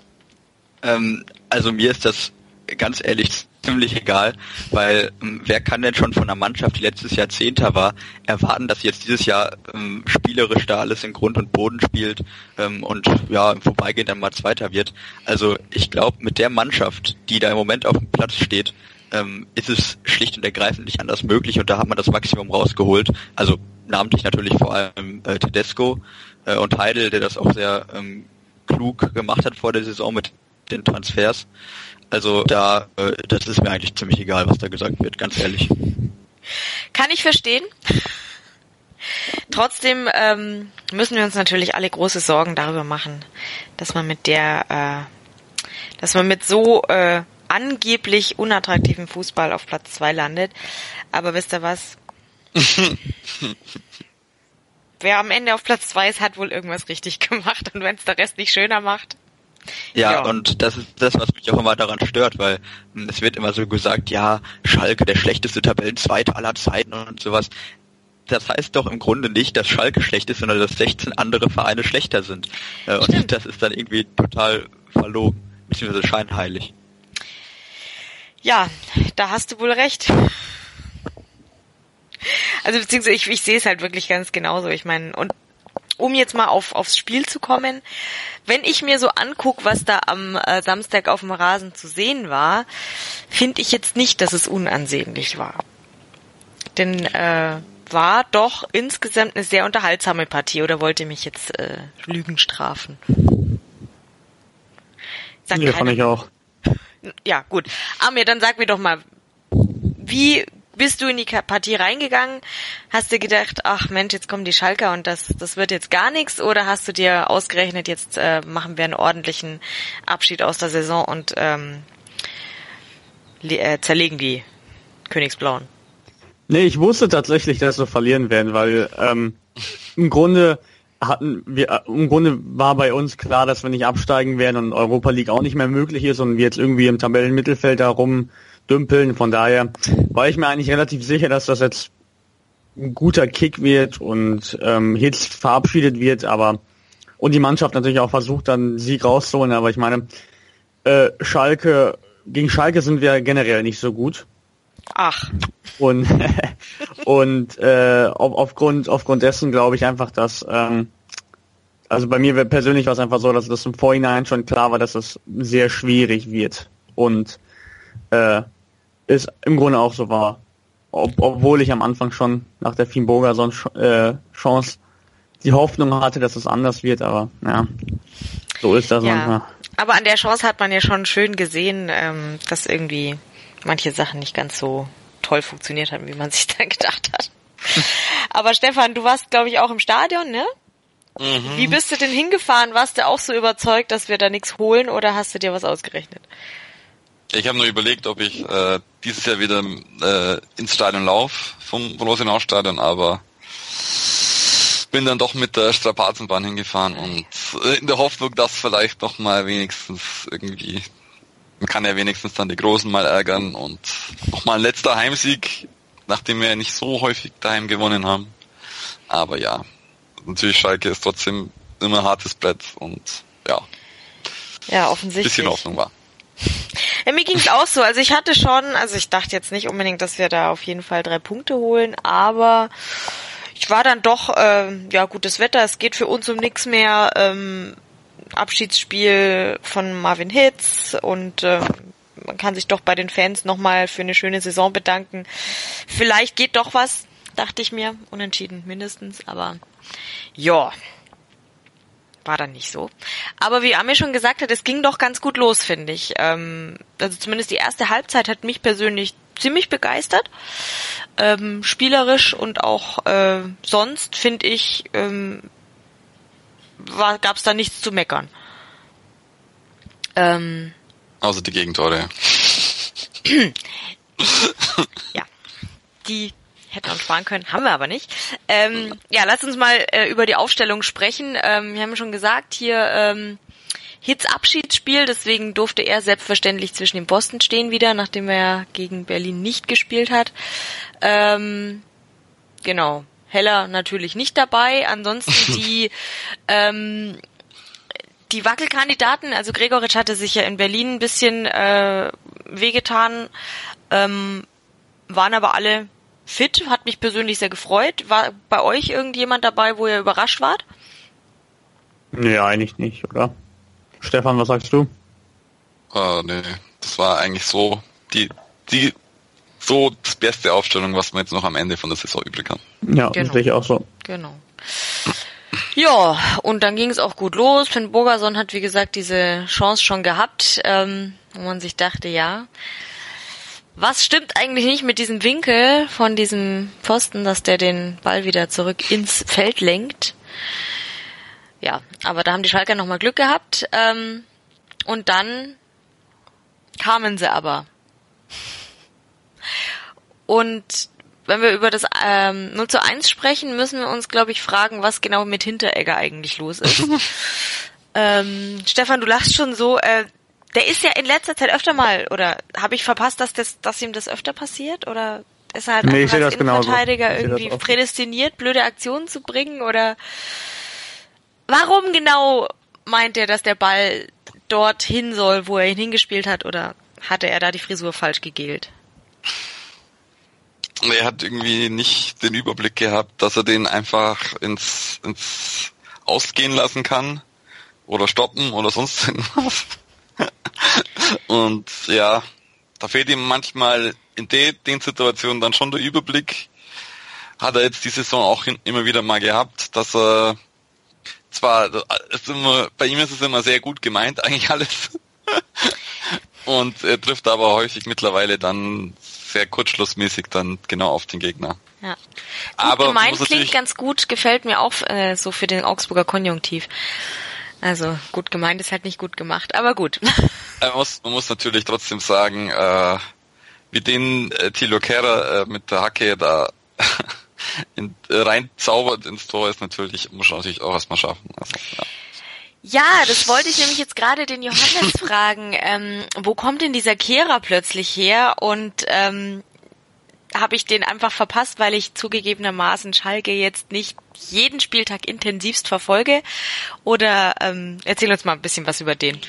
Ähm, also mir ist das ganz ehrlich ziemlich egal, weil ähm, wer kann denn schon von einer Mannschaft, die letztes Jahr Zehnter war, erwarten, dass sie jetzt dieses Jahr ähm, spielerisch da alles in Grund und Boden spielt ähm, und ja im Vorbeigehen dann mal Zweiter wird. Also ich glaube, mit der Mannschaft, die da im Moment auf dem Platz steht, ähm, ist es schlicht und ergreifend nicht anders möglich und da hat man das Maximum rausgeholt. Also namentlich natürlich vor allem äh, Tedesco äh, und Heidel, der das auch sehr ähm, klug gemacht hat vor der Saison mit den Transfers. Also da, äh, das ist mir eigentlich ziemlich egal, was da gesagt wird, ganz ehrlich. Kann ich verstehen. Trotzdem ähm, müssen wir uns natürlich alle große Sorgen darüber machen, dass man mit der äh, dass man mit so äh, angeblich unattraktiven Fußball auf Platz zwei landet. Aber wisst ihr was? <laughs> Wer am Ende auf Platz zwei ist, hat wohl irgendwas richtig gemacht. Und wenn es der Rest nicht schöner macht. Ja, ja, und das ist das, was mich auch immer daran stört, weil es wird immer so gesagt, ja, Schalke der schlechteste Tabellenzweite aller Zeiten und sowas. Das heißt doch im Grunde nicht, dass Schalke schlecht ist, sondern dass 16 andere Vereine schlechter sind. Äh, und Stimmt. das ist dann irgendwie total verlogen, beziehungsweise scheinheilig. Ja, da hast du wohl recht. Also beziehungsweise ich, ich sehe es halt wirklich ganz genauso. Ich meine, und um jetzt mal auf, aufs Spiel zu kommen, wenn ich mir so anguck, was da am äh, Samstag auf dem Rasen zu sehen war, finde ich jetzt nicht, dass es unansehnlich war. Denn äh, war doch insgesamt eine sehr unterhaltsame Partie oder wollte mich jetzt äh, Lügen strafen? Sagt ja, fand ich auch ja, gut. Amir, dann sag mir doch mal, wie bist du in die Partie reingegangen? Hast du gedacht, ach Mensch, jetzt kommen die Schalker und das, das wird jetzt gar nichts? Oder hast du dir ausgerechnet, jetzt äh, machen wir einen ordentlichen Abschied aus der Saison und ähm, äh, zerlegen die Königsblauen? Nee, ich wusste tatsächlich, dass wir verlieren werden, weil ähm, im Grunde hatten wir, äh, im Grunde war bei uns klar, dass wir nicht absteigen werden und Europa League auch nicht mehr möglich ist und wir jetzt irgendwie im Tabellenmittelfeld da rumdümpeln. Von daher war ich mir eigentlich relativ sicher, dass das jetzt ein guter Kick wird und ähm, Hitz verabschiedet wird, aber und die Mannschaft natürlich auch versucht, dann Sieg rauszuholen, aber ich meine, äh, Schalke, gegen Schalke sind wir generell nicht so gut. Ach. Und, <laughs> und äh, auf, aufgrund, aufgrund dessen glaube ich einfach, dass ähm, also bei mir persönlich war es einfach so, dass das im Vorhinein schon klar war, dass es sehr schwierig wird. Und äh, ist im Grunde auch so war. Ob, obwohl ich am Anfang schon nach der Fienburger so äh, Chance die Hoffnung hatte, dass es anders wird, aber ja, so ist das ja. manchmal. Aber an der Chance hat man ja schon schön gesehen, ähm, dass irgendwie manche Sachen nicht ganz so toll funktioniert haben, wie man <laughs> sich dann gedacht hat. Aber Stefan, du warst, glaube ich, auch im Stadion, ne? Mhm. Wie bist du denn hingefahren? Warst du auch so überzeugt, dass wir da nichts holen oder hast du dir was ausgerechnet? Ich habe nur überlegt, ob ich äh, dieses Jahr wieder äh, ins Stadion laufe, vom Rosenau-Stadion, aber bin dann doch mit der Strapazenbahn hingefahren und äh, in der Hoffnung, dass vielleicht noch mal wenigstens irgendwie man kann ja wenigstens dann die Großen mal ärgern und nochmal ein letzter Heimsieg, nachdem wir nicht so häufig daheim gewonnen haben. Aber ja, natürlich Schalke ist trotzdem immer ein hartes Brett und ja. Ja, offensichtlich. Bisschen Hoffnung war. Ja, mir ging's auch so. Also ich hatte schon, also ich dachte jetzt nicht unbedingt, dass wir da auf jeden Fall drei Punkte holen, aber ich war dann doch, äh, ja, gutes Wetter, es geht für uns um nichts mehr. Ähm, Abschiedsspiel von Marvin Hitz und äh, man kann sich doch bei den Fans nochmal für eine schöne Saison bedanken. Vielleicht geht doch was, dachte ich mir, unentschieden mindestens, aber ja, war dann nicht so. Aber wie Amir schon gesagt hat, es ging doch ganz gut los, finde ich. Ähm, also zumindest die erste Halbzeit hat mich persönlich ziemlich begeistert. Ähm, spielerisch und auch äh, sonst finde ich, ähm, gab es da nichts zu meckern. Ähm, Außer die Gegentore. ja, die hätten wir uns sparen können, haben wir aber nicht. Ähm, ja, lass uns mal äh, über die Aufstellung sprechen. Ähm, wir haben schon gesagt, hier ähm, Hits Abschiedsspiel, deswegen durfte er selbstverständlich zwischen den Posten stehen wieder, nachdem er gegen Berlin nicht gespielt hat. Ähm, genau. Heller natürlich nicht dabei. Ansonsten <laughs> die ähm, die Wackelkandidaten, also Gregoritsch hatte sich ja in Berlin ein bisschen äh, wehgetan, ähm, waren aber alle fit, hat mich persönlich sehr gefreut. War bei euch irgendjemand dabei, wo ihr überrascht wart? Nee, eigentlich nicht, oder? Stefan, was sagst du? Äh, nee, das war eigentlich so die, die so das beste Aufstellung, was man jetzt noch am Ende von der Saison übrig haben. Ja, genau. sehe ich auch so. Genau. Ja, und dann ging es auch gut los. Finn Bogerson hat, wie gesagt, diese Chance schon gehabt, ähm, wo man sich dachte, ja, was stimmt eigentlich nicht mit diesem Winkel von diesem Pfosten, dass der den Ball wieder zurück ins Feld lenkt? Ja, aber da haben die Schalker nochmal Glück gehabt. Ähm, und dann kamen sie aber. Und wenn wir über das ähm, 0 zu 1 sprechen, müssen wir uns, glaube ich, fragen, was genau mit Hinteregger eigentlich los ist. <laughs> ähm, Stefan, du lachst schon so. Äh, der ist ja in letzter Zeit öfter mal, oder habe ich verpasst, dass, das, dass ihm das öfter passiert? Oder ist er halt nee, einfach als Innenverteidiger irgendwie prädestiniert, blöde Aktionen zu bringen? Oder warum genau meint er, dass der Ball dorthin soll, wo er ihn hingespielt hat? Oder hatte er da die Frisur falsch gegelt? Er hat irgendwie nicht den Überblick gehabt, dass er den einfach ins, ins Ausgehen lassen kann oder stoppen oder sonst <laughs> irgendwas. Und ja, da fehlt ihm manchmal in de, den Situationen dann schon der Überblick. Hat er jetzt die Saison auch immer wieder mal gehabt, dass er zwar, immer, bei ihm ist es immer sehr gut gemeint, <laughs> eigentlich alles. Und er trifft aber häufig mittlerweile dann sehr kurzschlussmäßig dann genau auf den Gegner. Ja. Gut aber gemeint klingt ganz gut, gefällt mir auch äh, so für den Augsburger Konjunktiv. Also gut gemeint ist halt nicht gut gemacht, aber gut. <laughs> Man muss, man muss natürlich trotzdem sagen, äh, wie den äh, Thilo Kehrer äh, mit der Hacke da <laughs> in, äh, rein zaubert ins Tor ist natürlich, muss man natürlich auch erstmal schaffen. Also, ja. Ja, das wollte ich nämlich jetzt gerade den Johannes <laughs> fragen. Ähm, wo kommt denn dieser Kehrer plötzlich her? Und ähm, habe ich den einfach verpasst, weil ich zugegebenermaßen Schalke jetzt nicht jeden Spieltag intensivst verfolge? Oder ähm, erzähl uns mal ein bisschen was über den.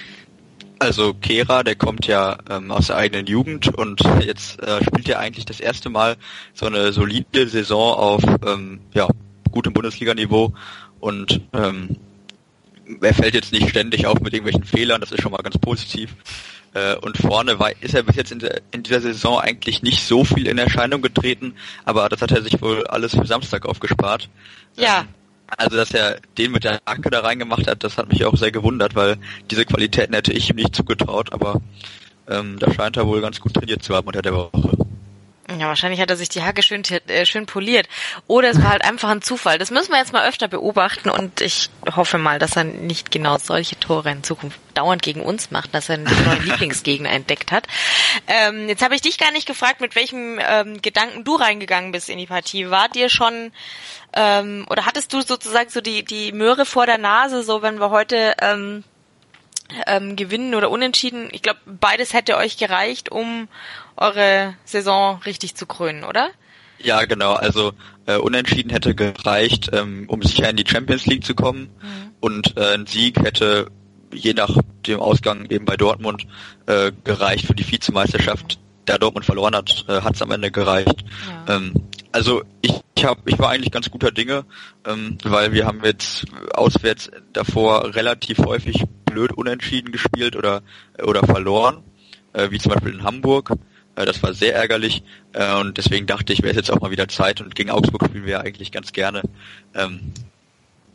Also Kehra, der kommt ja ähm, aus der eigenen Jugend und jetzt äh, spielt er eigentlich das erste Mal so eine solide Saison auf ähm, ja, gutem Bundesliga-Niveau und ähm, er fällt jetzt nicht ständig auf mit irgendwelchen Fehlern, das ist schon mal ganz positiv. Äh, und vorne war, ist er bis jetzt in, der, in, dieser Saison eigentlich nicht so viel in Erscheinung getreten, aber das hat er sich wohl alles für Samstag aufgespart. Ja. Ähm, also, dass er den mit der Anke da reingemacht hat, das hat mich auch sehr gewundert, weil diese Qualitäten hätte ich ihm nicht zugetraut, aber ähm, da scheint er wohl ganz gut trainiert zu haben unter der Woche. Ja, wahrscheinlich hat er sich die Hacke schön, äh, schön poliert. Oder es war halt <laughs> einfach ein Zufall. Das müssen wir jetzt mal öfter beobachten und ich hoffe mal, dass er nicht genau solche Tore in Zukunft dauernd gegen uns macht, dass er einen neuen <laughs> Lieblingsgegner entdeckt hat. Ähm, jetzt habe ich dich gar nicht gefragt, mit welchem ähm, Gedanken du reingegangen bist in die Partie. War dir schon ähm, oder hattest du sozusagen so die, die Möhre vor der Nase, so wenn wir heute ähm, ähm, gewinnen oder unentschieden. Ich glaube, beides hätte euch gereicht, um eure Saison richtig zu krönen, oder? Ja, genau. Also äh, unentschieden hätte gereicht, ähm, um sicher in die Champions League zu kommen. Mhm. Und äh, ein Sieg hätte je nach dem Ausgang eben bei Dortmund äh, gereicht für die Vizemeisterschaft. Da Dortmund verloren hat, äh, hat es am Ende gereicht. Ja. Ähm, also ich, ich, hab, ich war eigentlich ganz guter Dinge, ähm, weil wir haben jetzt auswärts davor relativ häufig blöd unentschieden gespielt oder oder verloren, äh, wie zum Beispiel in Hamburg. Äh, das war sehr ärgerlich äh, und deswegen dachte ich, wäre es jetzt auch mal wieder Zeit und gegen Augsburg spielen wir ja eigentlich ganz gerne. Ähm,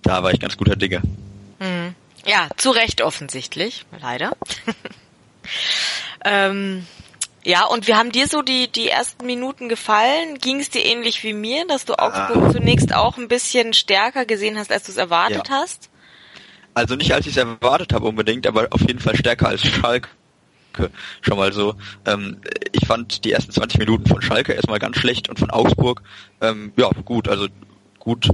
da war ich ganz guter Dinge. Mhm. Ja, zu Recht offensichtlich, leider. <laughs> ähm, ja, und wir haben dir so die, die ersten Minuten gefallen. Ging es dir ähnlich wie mir, dass du Augsburg ah. zunächst auch ein bisschen stärker gesehen hast, als du es erwartet ja. hast? Also nicht als ich es erwartet habe unbedingt, aber auf jeden Fall stärker als Schalke. Schon mal so. Ähm, ich fand die ersten 20 Minuten von Schalke erstmal ganz schlecht und von Augsburg, ähm, ja, gut, also gut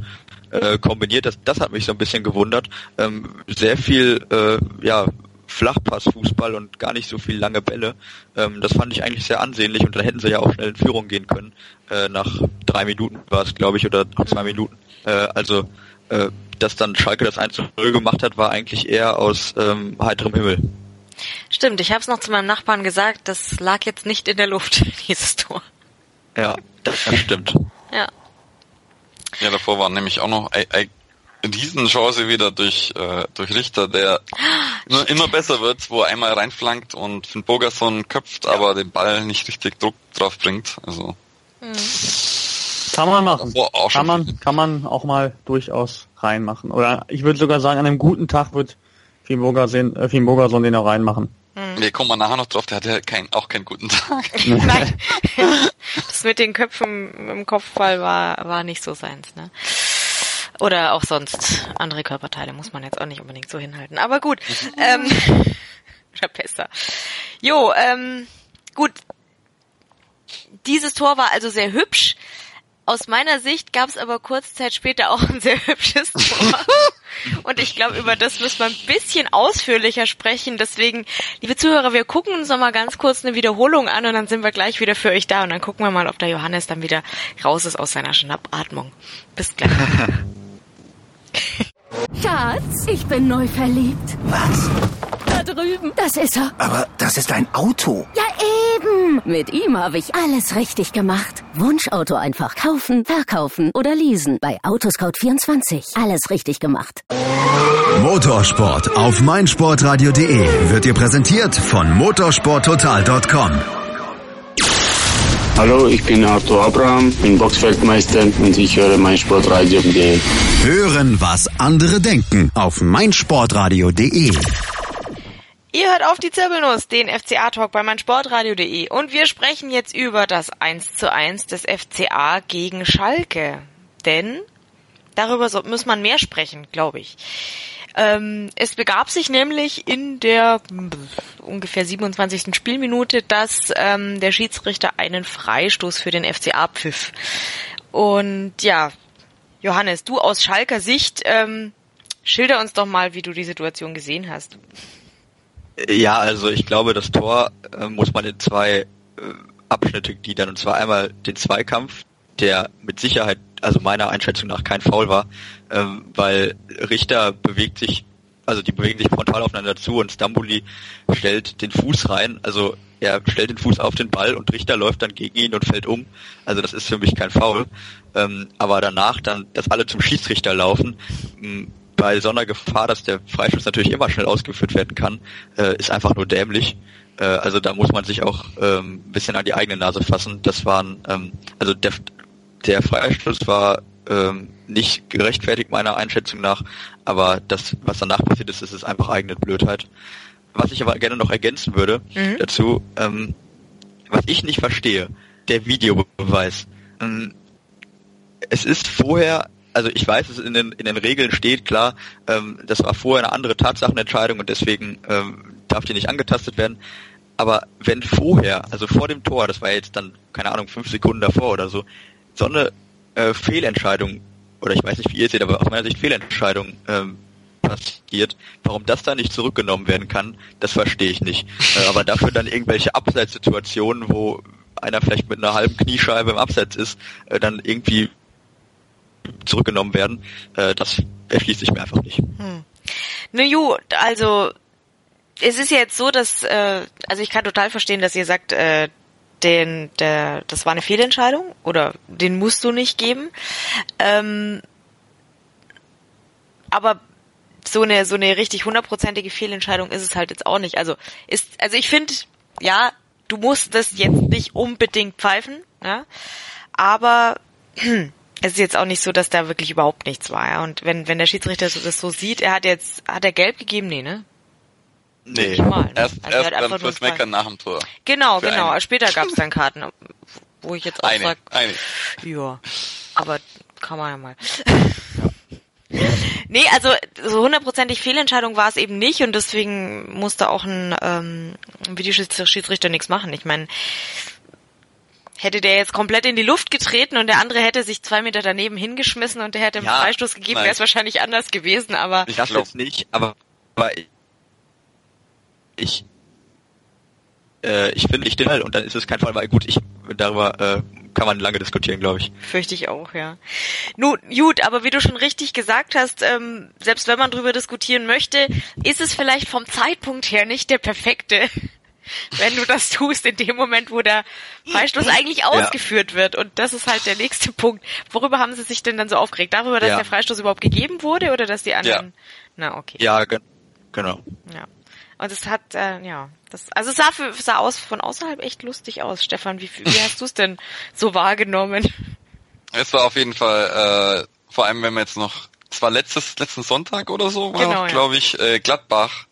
äh, kombiniert. Das, das hat mich so ein bisschen gewundert. Ähm, sehr viel, äh, ja, Flachpassfußball und gar nicht so viel lange Bälle. Ähm, das fand ich eigentlich sehr ansehnlich und dann hätten sie ja auch schnell in Führung gehen können. Äh, nach drei Minuten war es, glaube ich, oder nach zwei Minuten. Äh, also äh, dass dann Schalke das 1 0 gemacht hat, war eigentlich eher aus ähm, heiterem Himmel. Stimmt, ich habe es noch zu meinem Nachbarn gesagt, das lag jetzt nicht in der Luft, <laughs> dieses Tor. Ja, das, stimmt. Ja. Ja, davor war nämlich auch noch Riesenchance wieder durch, äh, durch Richter, der immer, immer besser wird, wo er einmal reinflankt und Finn Bogerson köpft, ja. aber den Ball nicht richtig Druck drauf bringt. Also. Hm. Kann man machen. Kann man, kann man auch mal durchaus reinmachen. Oder ich würde sogar sagen, an einem guten Tag wird Finn Bogerson, äh, Finn Bogerson den auch reinmachen. Hm. Nee, kommen wir nachher noch drauf, der hatte kein, auch keinen guten Tag. <laughs> Nein. <laughs> das mit den Köpfen im Kopfball war, war nicht so seins, ne? Oder auch sonst andere Körperteile muss man jetzt auch nicht unbedingt so hinhalten. Aber gut. ähm, <laughs> oder besser. Jo, ähm, gut. Dieses Tor war also sehr hübsch. Aus meiner Sicht gab es aber kurz Zeit später auch ein sehr <laughs> hübsches Tor. Und ich glaube, über das müssen wir ein bisschen ausführlicher sprechen. Deswegen, liebe Zuhörer, wir gucken uns noch mal ganz kurz eine Wiederholung an und dann sind wir gleich wieder für euch da. Und dann gucken wir mal, ob der Johannes dann wieder raus ist aus seiner Schnappatmung. Bis gleich. <laughs> Schatz, ich bin neu verliebt. Was? Da drüben. Das ist er. Aber das ist ein Auto. Ja, eben. Mit ihm habe ich alles richtig gemacht. Wunschauto einfach kaufen, verkaufen oder leasen. Bei Autoscout24. Alles richtig gemacht. Motorsport auf meinsportradio.de wird dir präsentiert von motorsporttotal.com. Hallo, ich bin Arthur Abraham, bin Boxfeldmeister und ich höre meinsportradio.de. Hören, was andere denken auf meinsportradio.de. Ihr hört auf die Zirbelnuss, den FCA-Talk bei meinsportradio.de und wir sprechen jetzt über das 1 zu 1 des FCA gegen Schalke. Denn darüber muss man mehr sprechen, glaube ich. Ähm, es begab sich nämlich in der ungefähr 27. Spielminute, dass ähm, der Schiedsrichter einen Freistoß für den FCA pfiff. Und ja, Johannes, du aus Schalker Sicht, ähm, schilder uns doch mal, wie du die Situation gesehen hast. Ja, also ich glaube, das Tor äh, muss man in zwei äh, Abschnitte gliedern. Und zwar einmal den Zweikampf, der mit Sicherheit, also meiner Einschätzung nach, kein Foul war, ähm, weil Richter bewegt sich, also die bewegen sich frontal aufeinander zu und Stambuli stellt den Fuß rein, also er stellt den Fuß auf den Ball und Richter läuft dann gegen ihn und fällt um. Also das ist für mich kein Foul. Ähm, aber danach dann, dass alle zum Schiedsrichter laufen, mh, bei so einer Gefahr, dass der Freistoß natürlich immer schnell ausgeführt werden kann, äh, ist einfach nur dämlich. Äh, also da muss man sich auch ähm, bisschen an die eigene Nase fassen. Das waren, ähm, also der, der Freistoß war ähm, nicht gerechtfertigt meiner Einschätzung nach, aber das, was danach passiert ist, ist, ist einfach eigene Blödheit. Was ich aber gerne noch ergänzen würde mhm. dazu, ähm, was ich nicht verstehe, der Videobeweis. Ähm, es ist vorher also ich weiß, es in den, in den Regeln steht, klar, ähm, das war vorher eine andere Tatsachenentscheidung und deswegen ähm, darf die nicht angetastet werden. Aber wenn vorher, also vor dem Tor, das war jetzt dann, keine Ahnung, fünf Sekunden davor oder so, so eine äh, Fehlentscheidung, oder ich weiß nicht, wie ihr seht, aber aus meiner Sicht Fehlentscheidung ähm, passiert, warum das da nicht zurückgenommen werden kann, das verstehe ich nicht. Äh, aber dafür dann irgendwelche Abseitssituationen, wo einer vielleicht mit einer halben Kniescheibe im Abseits ist, äh, dann irgendwie zurückgenommen werden, äh, das erschließt sich mir einfach nicht. Hm. Gut, also es ist jetzt so, dass äh, also ich kann total verstehen, dass ihr sagt, äh, den der das war eine Fehlentscheidung oder den musst du nicht geben. Ähm, aber so eine so eine richtig hundertprozentige Fehlentscheidung ist es halt jetzt auch nicht. Also ist also ich finde ja du musst das jetzt nicht unbedingt pfeifen, ja, aber <clears throat> es ist jetzt auch nicht so, dass da wirklich überhaupt nichts war. Ja? Und wenn, wenn der Schiedsrichter das so sieht, er hat jetzt, hat er gelb gegeben? Nee, ne? Nee, mal, ne? erst, also erst dann fürs Meckern nach dem Tor. Genau, Für genau. Eine. Später gab es dann <laughs> Karten, wo ich jetzt auch eine, sag, eine. ja, aber kann man ja mal. <laughs> nee, also so hundertprozentig Fehlentscheidung war es eben nicht und deswegen musste auch ein ähm, Videoschiedsrichter nichts machen. Ich meine, Hätte der jetzt komplett in die Luft getreten und der andere hätte sich zwei Meter daneben hingeschmissen und der hätte einen ja, Freistoß gegeben, wäre es wahrscheinlich anders gewesen, aber. Ich das jetzt nicht, aber, aber ich, äh, ich finde ich den und dann ist es kein Fall, weil gut, ich, darüber, äh, kann man lange diskutieren, glaube ich. Fürchte ich auch, ja. Nun, gut, aber wie du schon richtig gesagt hast, ähm, selbst wenn man drüber diskutieren möchte, ist es vielleicht vom Zeitpunkt her nicht der perfekte <laughs> wenn du das tust in dem Moment, wo der Freistoß eigentlich ausgeführt ja. wird. Und das ist halt der nächste Punkt. Worüber haben sie sich denn dann so aufgeregt? Darüber, dass ja. der Freistoß überhaupt gegeben wurde oder dass die anderen... Ja. Na, okay. Ja, ge genau. Ja. Und es hat, äh, ja, das, also es sah, für, sah aus, von außerhalb echt lustig aus. Stefan, wie, wie <laughs> hast du es denn so wahrgenommen? Es war auf jeden Fall, äh, vor allem wenn man jetzt noch, es war letztes, letzten Sonntag oder so, war, genau, glaube ich, äh, Gladbach,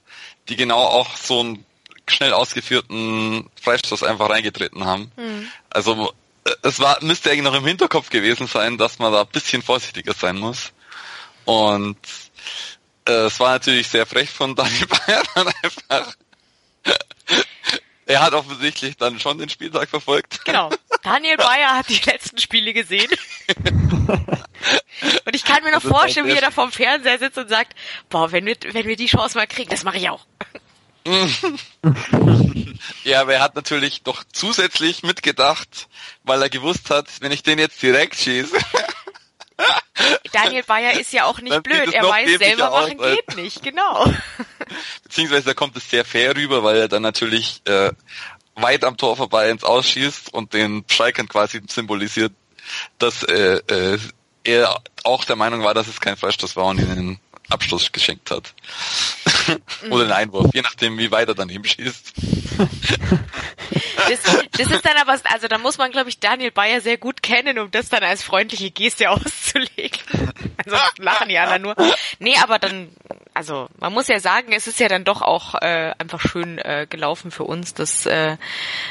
die genau auch so ein schnell ausgeführten Freistoß einfach reingetreten haben. Mhm. Also äh, es war müsste eigentlich noch im Hinterkopf gewesen sein, dass man da ein bisschen vorsichtiger sein muss. Und es war natürlich sehr frech von Dani <laughs> Bayern einfach er hat offensichtlich dann schon den Spieltag verfolgt. Genau. Daniel Bayer hat die letzten Spiele gesehen. <laughs> und ich kann mir noch vorstellen, wie er da vorm Fernseher sitzt und sagt, boah, wenn wir, wenn wir die Chance mal kriegen, das mache ich auch. <laughs> ja, aber er hat natürlich doch zusätzlich mitgedacht, weil er gewusst hat, wenn ich den jetzt direkt schieße. Daniel Bayer ist ja auch nicht blöd. Er weiß selber machen aus, geht nicht, genau. <laughs> Beziehungsweise da kommt es sehr fair rüber, weil er dann natürlich äh, weit am Tor vorbei ins Ausschießt und den Schalkern quasi symbolisiert, dass äh, äh, er auch der Meinung war, dass es kein Freistoß war und ihnen Abschluss geschenkt hat. <laughs> Oder den Einwurf, je nachdem, wie weit er daneben schießt. Das, das ist dann aber, also da muss man, glaube ich, Daniel Bayer sehr gut kennen, um das dann als freundliche Geste <laughs> auszulegen. Ansonsten lachen die alle nur. Nee, aber dann, also man muss ja sagen, es ist ja dann doch auch äh, einfach schön äh, gelaufen für uns, dass, äh,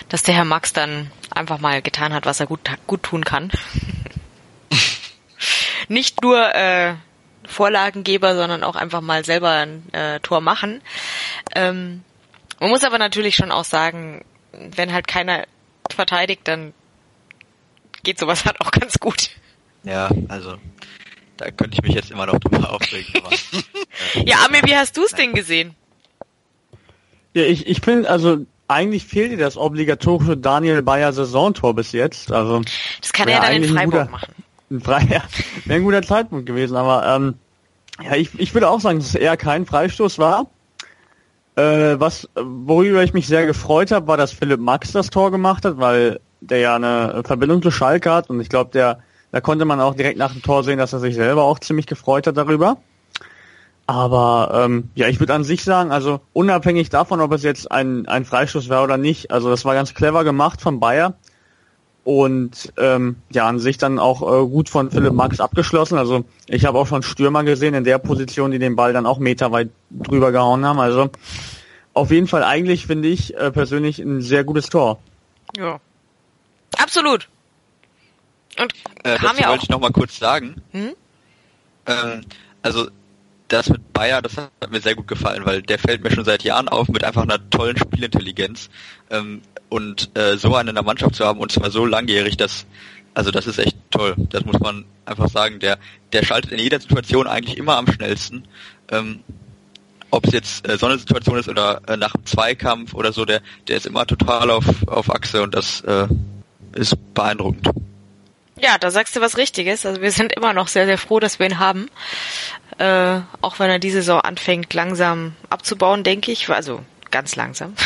dass der Herr Max dann einfach mal getan hat, was er gut, gut tun kann. <laughs> Nicht nur äh, Vorlagengeber, sondern auch einfach mal selber ein äh, Tor machen. Ähm, man muss aber natürlich schon auch sagen, wenn halt keiner verteidigt, dann geht sowas <laughs> halt auch ganz gut. Ja, also da könnte ich mich jetzt immer noch drüber aufregen. Aber, <laughs> äh, ja, Amir, wie hast du es denn gesehen? Ja, ich, ich finde, also eigentlich fehlt dir das obligatorische Daniel Bayer Saisontor bis jetzt. Also das kann er dann in Freiburg guter, machen. Freier <laughs> wäre ein guter Zeitpunkt gewesen, aber ähm, ja, ich, ich würde auch sagen, dass es eher kein Freistoß war. Äh, was, worüber ich mich sehr gefreut habe, war, dass Philipp Max das Tor gemacht hat, weil der ja eine Verbindung zu Schalke hat und ich glaube, der, da konnte man auch direkt nach dem Tor sehen, dass er sich selber auch ziemlich gefreut hat darüber. Aber ähm, ja, ich würde an sich sagen, also unabhängig davon, ob es jetzt ein, ein Freistoß war oder nicht, also das war ganz clever gemacht von Bayer und ähm, ja, an sich dann auch äh, gut von Philipp Max abgeschlossen. Also ich habe auch schon Stürmer gesehen in der Position, die den Ball dann auch meterweit drüber gehauen haben. Also auf jeden Fall eigentlich finde ich äh, persönlich ein sehr gutes Tor. Ja, absolut. Und äh, kam ja auch. wollte ich noch mal kurz sagen. Hm? Ähm, also das mit Bayer, das hat mir sehr gut gefallen, weil der fällt mir schon seit Jahren auf mit einfach einer tollen Spielintelligenz. Ähm, und äh, so einen in der Mannschaft zu haben und zwar so langjährig, dass also das ist echt toll. Das muss man einfach sagen. Der der schaltet in jeder Situation eigentlich immer am schnellsten. Ähm, ob es jetzt äh, so eine Situation ist oder äh, nach dem Zweikampf oder so, der der ist immer total auf auf Achse und das äh, ist beeindruckend. Ja, da sagst du was Richtiges. Also wir sind immer noch sehr, sehr froh, dass wir ihn haben. Äh, auch wenn er diese Saison anfängt, langsam abzubauen, denke ich. Also ganz langsam. <laughs>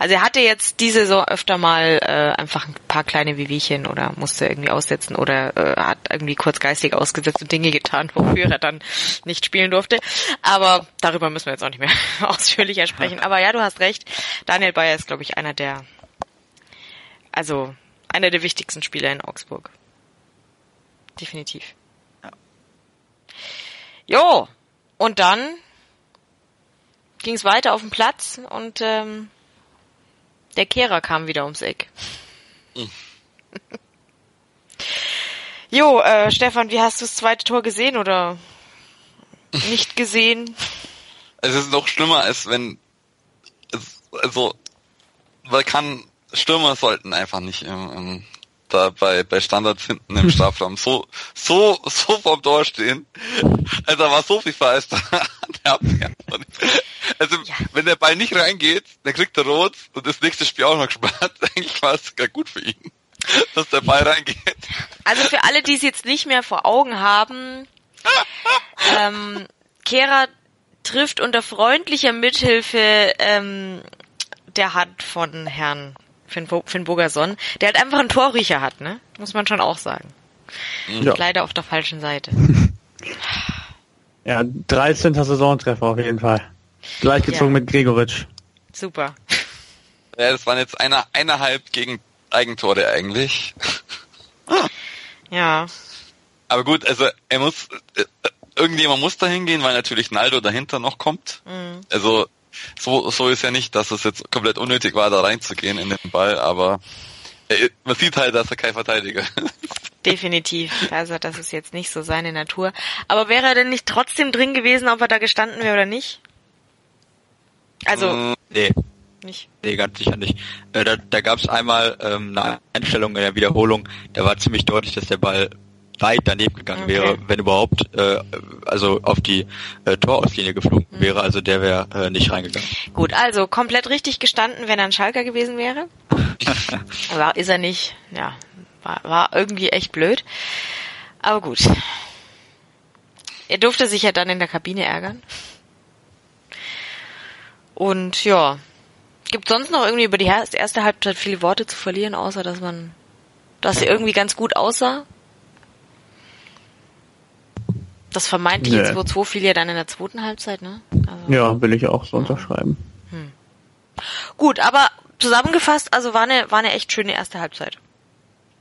Also er hatte jetzt diese Saison öfter mal äh, einfach ein paar kleine Wehwehchen oder musste irgendwie aussetzen oder äh, hat irgendwie kurz geistig ausgesetzt und Dinge getan, wofür er dann nicht spielen durfte. Aber darüber müssen wir jetzt auch nicht mehr <laughs> ausführlicher sprechen. Aber ja, du hast recht. Daniel Bayer ist, glaube ich, einer der, also einer der wichtigsten Spieler in Augsburg. Definitiv. Ja. Jo, und dann ging es weiter auf dem Platz und ähm, der Kehrer kam wieder ums Eck. Mhm. <laughs> jo, äh, Stefan, wie hast du das zweite Tor gesehen oder nicht <laughs> gesehen? Es ist noch schlimmer, als wenn also man kann Stürmer sollten einfach nicht im, im, da bei, bei Standards hinten im Strafraum so so so vorm Tor stehen. Also da war so viel falsch. <laughs> Also wenn der Ball nicht reingeht, dann kriegt er rot und das nächste Spiel auch noch gespannt. <laughs> Eigentlich war es gar gut für ihn, dass der Ball reingeht. Also für alle, die es jetzt nicht mehr vor Augen haben, ähm, Kehrer trifft unter freundlicher Mithilfe ähm, der Hand von Herrn Finn, Finn Bogerson, der halt einfach einen Torriecher hat, ne? Muss man schon auch sagen. Ja. Leider auf der falschen Seite. <laughs> Ja, 13. Saisontreffer auf jeden Fall. Gleichgezogen ja. mit Gregoritsch. Super. Ja, das waren jetzt eine, eineinhalb gegen Eigentore eigentlich. Ja. Aber gut, also er muss, äh, irgendjemand muss da hingehen, weil natürlich Naldo dahinter noch kommt. Mhm. Also so, so ist ja nicht, dass es jetzt komplett unnötig war, da reinzugehen in den Ball, aber äh, man sieht halt, dass er kein Verteidiger ist. Definitiv. Also das ist jetzt nicht so seine Natur. Aber wäre er denn nicht trotzdem drin gewesen, ob er da gestanden wäre oder nicht? Also. Mm, nee. nicht? Nee, ganz sicher nicht. Äh, da da gab es einmal ähm, eine Einstellung in der Wiederholung, da war ziemlich deutlich, dass der Ball weit daneben gegangen okay. wäre, wenn überhaupt, äh, also auf die äh, Torauslinie geflogen mhm. wäre, also der wäre äh, nicht reingegangen. Gut, also komplett richtig gestanden, wenn er ein Schalker gewesen wäre. <laughs> war, ist er nicht, ja, war, war irgendwie echt blöd. Aber gut. Er durfte sich ja dann in der Kabine ärgern. Und ja, gibt sonst noch irgendwie über die erste Halbzeit viele Worte zu verlieren, außer dass man, dass sie irgendwie ganz gut aussah? Das vermeintliche nee. 2-2 fiel ja dann in der zweiten Halbzeit, ne? Also, ja, will ich auch so unterschreiben. Hm. Gut, aber zusammengefasst, also war eine, war eine echt schöne erste Halbzeit.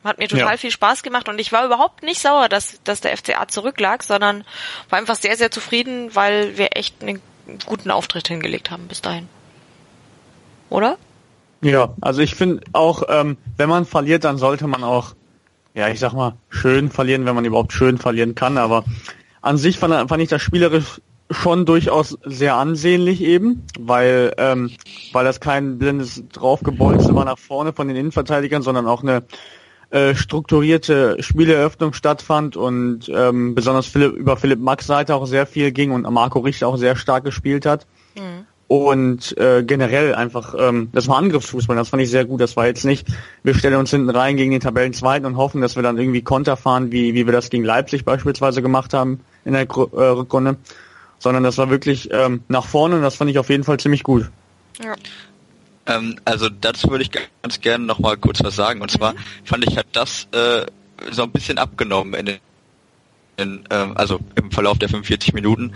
Hat mir total ja. viel Spaß gemacht und ich war überhaupt nicht sauer, dass, dass der FCA zurücklag, sondern war einfach sehr, sehr zufrieden, weil wir echt einen guten Auftritt hingelegt haben bis dahin. Oder? Ja, also ich finde auch, ähm, wenn man verliert, dann sollte man auch, ja, ich sag mal, schön verlieren, wenn man überhaupt schön verlieren kann, aber an sich fand, fand ich das spielerisch schon durchaus sehr ansehnlich eben, weil ähm, weil das kein blindes draufgebolze war nach vorne von den Innenverteidigern, sondern auch eine äh, strukturierte Spieleröffnung stattfand und ähm, besonders Philipp, über Philipp Max Seite auch sehr viel ging und Marco Richter auch sehr stark gespielt hat. Mhm. Und äh, generell einfach, ähm, das war Angriffsfußball, das fand ich sehr gut. Das war jetzt nicht, wir stellen uns hinten rein gegen den Tabellenzweiten und hoffen, dass wir dann irgendwie Konter fahren, wie, wie wir das gegen Leipzig beispielsweise gemacht haben in der äh, Rückrunde, sondern das war wirklich ähm, nach vorne und das fand ich auf jeden Fall ziemlich gut. Ja. Ähm, also dazu würde ich ganz gerne noch mal kurz was sagen. Und zwar mhm. fand ich, hat das äh, so ein bisschen abgenommen in den, in, ähm, also im Verlauf der 45 Minuten.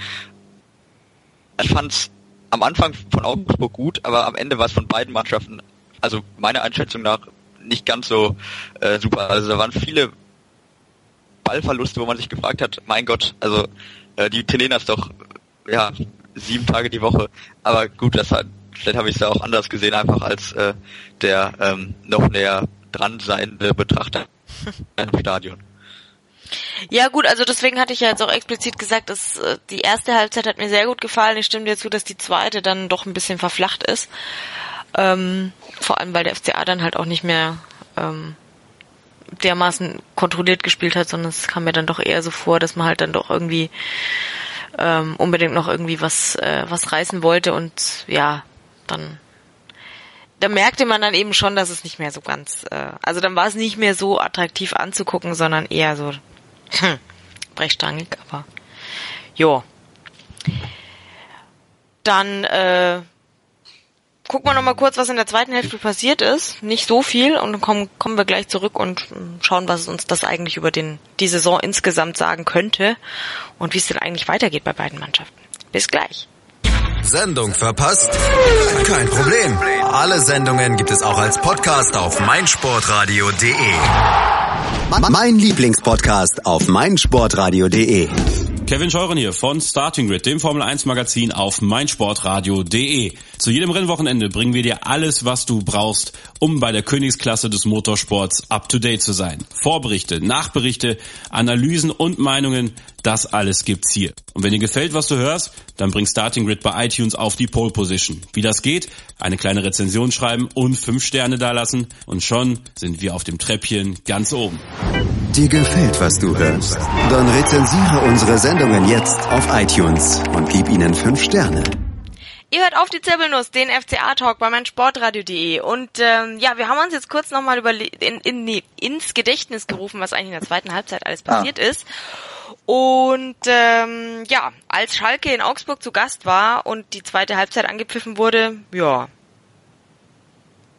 Ich fand's am Anfang von Augsburg gut, aber am Ende war es von beiden Mannschaften, also meiner Einschätzung nach, nicht ganz so äh, super. Also da waren viele Ballverluste, wo man sich gefragt hat, mein Gott, also äh, die das doch ja sieben Tage die Woche. Aber gut, das hat, vielleicht habe ich es ja auch anders gesehen, einfach als äh, der ähm, noch näher dran seiende Betrachter im Stadion. Ja gut, also deswegen hatte ich ja jetzt auch explizit gesagt, dass äh, die erste Halbzeit hat mir sehr gut gefallen. Ich stimme dir zu, dass die zweite dann doch ein bisschen verflacht ist. Ähm, vor allem, weil der FCA dann halt auch nicht mehr ähm, dermaßen kontrolliert gespielt hat, sondern es kam mir dann doch eher so vor, dass man halt dann doch irgendwie ähm, unbedingt noch irgendwie was äh, was reißen wollte und ja, dann da merkte man dann eben schon, dass es nicht mehr so ganz, äh, also dann war es nicht mehr so attraktiv anzugucken, sondern eher so <laughs> hm, brechstangig, aber jo. Dann äh, gucken wir noch mal kurz, was in der zweiten Hälfte passiert ist. Nicht so viel und dann kommen, kommen wir gleich zurück und schauen, was uns das eigentlich über den, die Saison insgesamt sagen könnte und wie es denn eigentlich weitergeht bei beiden Mannschaften. Bis gleich. Sendung verpasst? Kein Problem. Alle Sendungen gibt es auch als Podcast auf meinsportradio.de. Mein Lieblingspodcast auf meinsportradio.de. Kevin Scheuren hier von Starting Grid, dem Formel 1 Magazin auf meinsportradio.de. Zu jedem Rennwochenende bringen wir dir alles, was du brauchst, um bei der Königsklasse des Motorsports up to date zu sein. Vorberichte, Nachberichte, Analysen und Meinungen, das alles gibt's hier. Und wenn dir gefällt, was du hörst, dann bring Starting Grid bei iTunes auf die Pole Position. Wie das geht? Eine kleine Rezension schreiben und fünf Sterne dalassen und schon sind wir auf dem Treppchen ganz oben. Dir gefällt, was du hörst? Dann rezensiere unsere Sendungen jetzt auf iTunes und gib ihnen fünf Sterne. Ihr hört auf die Zirbelnuss, den FCA-Talk bei meinsportradio.de und ähm, ja, wir haben uns jetzt kurz nochmal in, in, nee, ins Gedächtnis gerufen, was eigentlich in der zweiten Halbzeit alles ah. passiert ah. ist. Und ähm, ja, als Schalke in Augsburg zu Gast war und die zweite Halbzeit angepfiffen wurde, ja,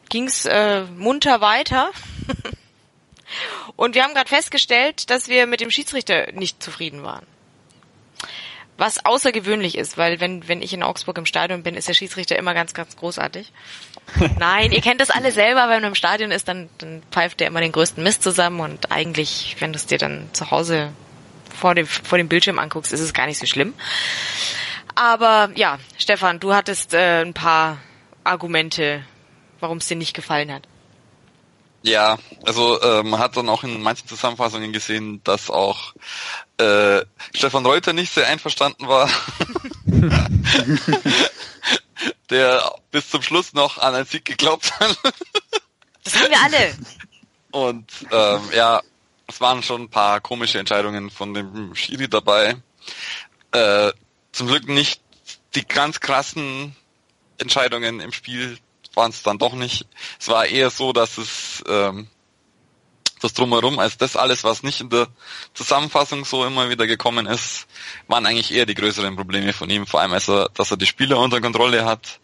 ging's äh, munter weiter. <laughs> Und wir haben gerade festgestellt, dass wir mit dem Schiedsrichter nicht zufrieden waren. Was außergewöhnlich ist, weil wenn, wenn ich in Augsburg im Stadion bin, ist der Schiedsrichter immer ganz, ganz großartig. <laughs> Nein, ihr kennt das alle selber, wenn man im Stadion ist, dann, dann pfeift der immer den größten Mist zusammen und eigentlich, wenn du es dir dann zu Hause vor dem, vor dem Bildschirm anguckst, ist es gar nicht so schlimm. Aber ja, Stefan, du hattest äh, ein paar Argumente, warum es dir nicht gefallen hat. Ja, also äh, man hat dann auch in manchen Zusammenfassungen gesehen, dass auch äh, Stefan Reuter nicht sehr einverstanden war. <laughs> der bis zum Schluss noch an einen Sieg geglaubt hat. Das haben wir alle. Und ähm, ja, es waren schon ein paar komische Entscheidungen von dem Schiri dabei. Äh, zum Glück nicht die ganz krassen Entscheidungen im Spiel waren es dann doch nicht. Es war eher so, dass es ähm, das drumherum, als das alles, was nicht in der Zusammenfassung so immer wieder gekommen ist, waren eigentlich eher die größeren Probleme von ihm. Vor allem, als er, dass er die Spieler unter Kontrolle hat,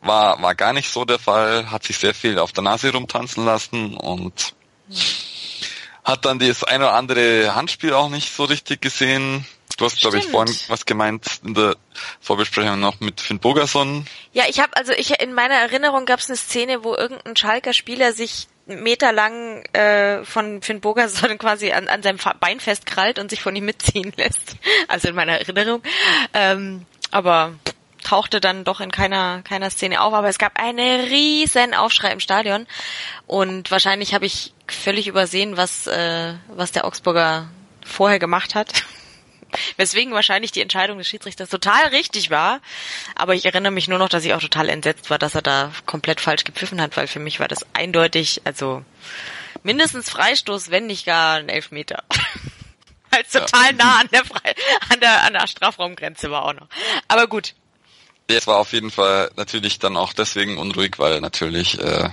war, war gar nicht so der Fall, hat sich sehr viel auf der Nase rumtanzen lassen und hat dann das ein oder andere Handspiel auch nicht so richtig gesehen. Du hast, glaube ich, vorhin was gemeint in der Vorbesprechung noch mit Finn Bogerson. Ja, ich habe also ich in meiner Erinnerung gab es eine Szene, wo irgendein Schalker Spieler sich meterlang äh, von Finn Bogerson <laughs> quasi an, an seinem Bein festkrallt und sich von ihm mitziehen <laughs> lässt. Also in meiner Erinnerung. Ähm, aber tauchte dann doch in keiner keiner Szene auf, aber es gab einen riesen Aufschrei im Stadion und wahrscheinlich habe ich völlig übersehen, was äh, was der Augsburger vorher gemacht hat. <laughs> Weswegen wahrscheinlich die Entscheidung des Schiedsrichters total richtig war. Aber ich erinnere mich nur noch, dass ich auch total entsetzt war, dass er da komplett falsch gepfiffen hat, weil für mich war das eindeutig, also mindestens Freistoß, wenn nicht gar ein Elfmeter. <laughs> Weil es total nah an der, Fre an der, an der Strafraumgrenze war auch noch. Aber gut. Es war auf jeden Fall natürlich dann auch deswegen unruhig, weil natürlich äh,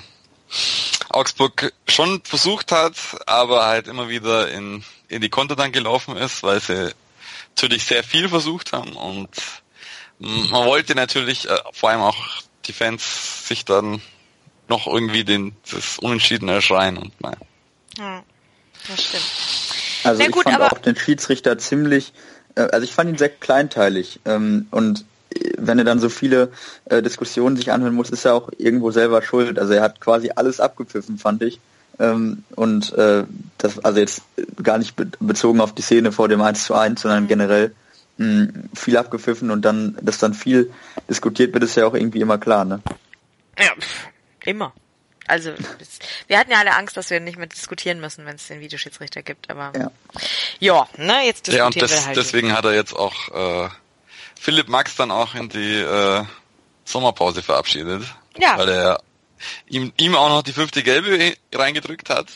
Augsburg schon versucht hat, aber halt immer wieder in, in die Konter dann gelaufen ist, weil sie natürlich sehr viel versucht haben und man wollte natürlich äh, vor allem auch die Fans sich dann noch irgendwie den das Unentschieden erschreien und nein. Ja, das stimmt. Also Na ich gut, fand auch den Schiedsrichter ziemlich, äh, also ich fand ihn sehr kleinteilig ähm, und wenn er dann so viele äh, Diskussionen sich anhören muss, ist er auch irgendwo selber schuld. Also er hat quasi alles abgepfiffen, fand ich. Ähm, und äh, das, also jetzt gar nicht be bezogen auf die Szene vor dem 1 zu 1, sondern mhm. generell mh, viel abgepfiffen und dann, dass dann viel diskutiert wird, ist ja auch irgendwie immer klar, ne? Ja, immer. Also wir hatten ja alle Angst, dass wir nicht mehr diskutieren müssen, wenn es den Videoschiedsrichter gibt, aber ja, ja ne, jetzt diskutieren ja, und das, wir halt. Deswegen hat er jetzt auch äh, Philipp Max dann auch in die äh, Sommerpause verabschiedet. Ja. Weil er ihm, ihm auch noch die fünfte Gelbe reingedrückt hat.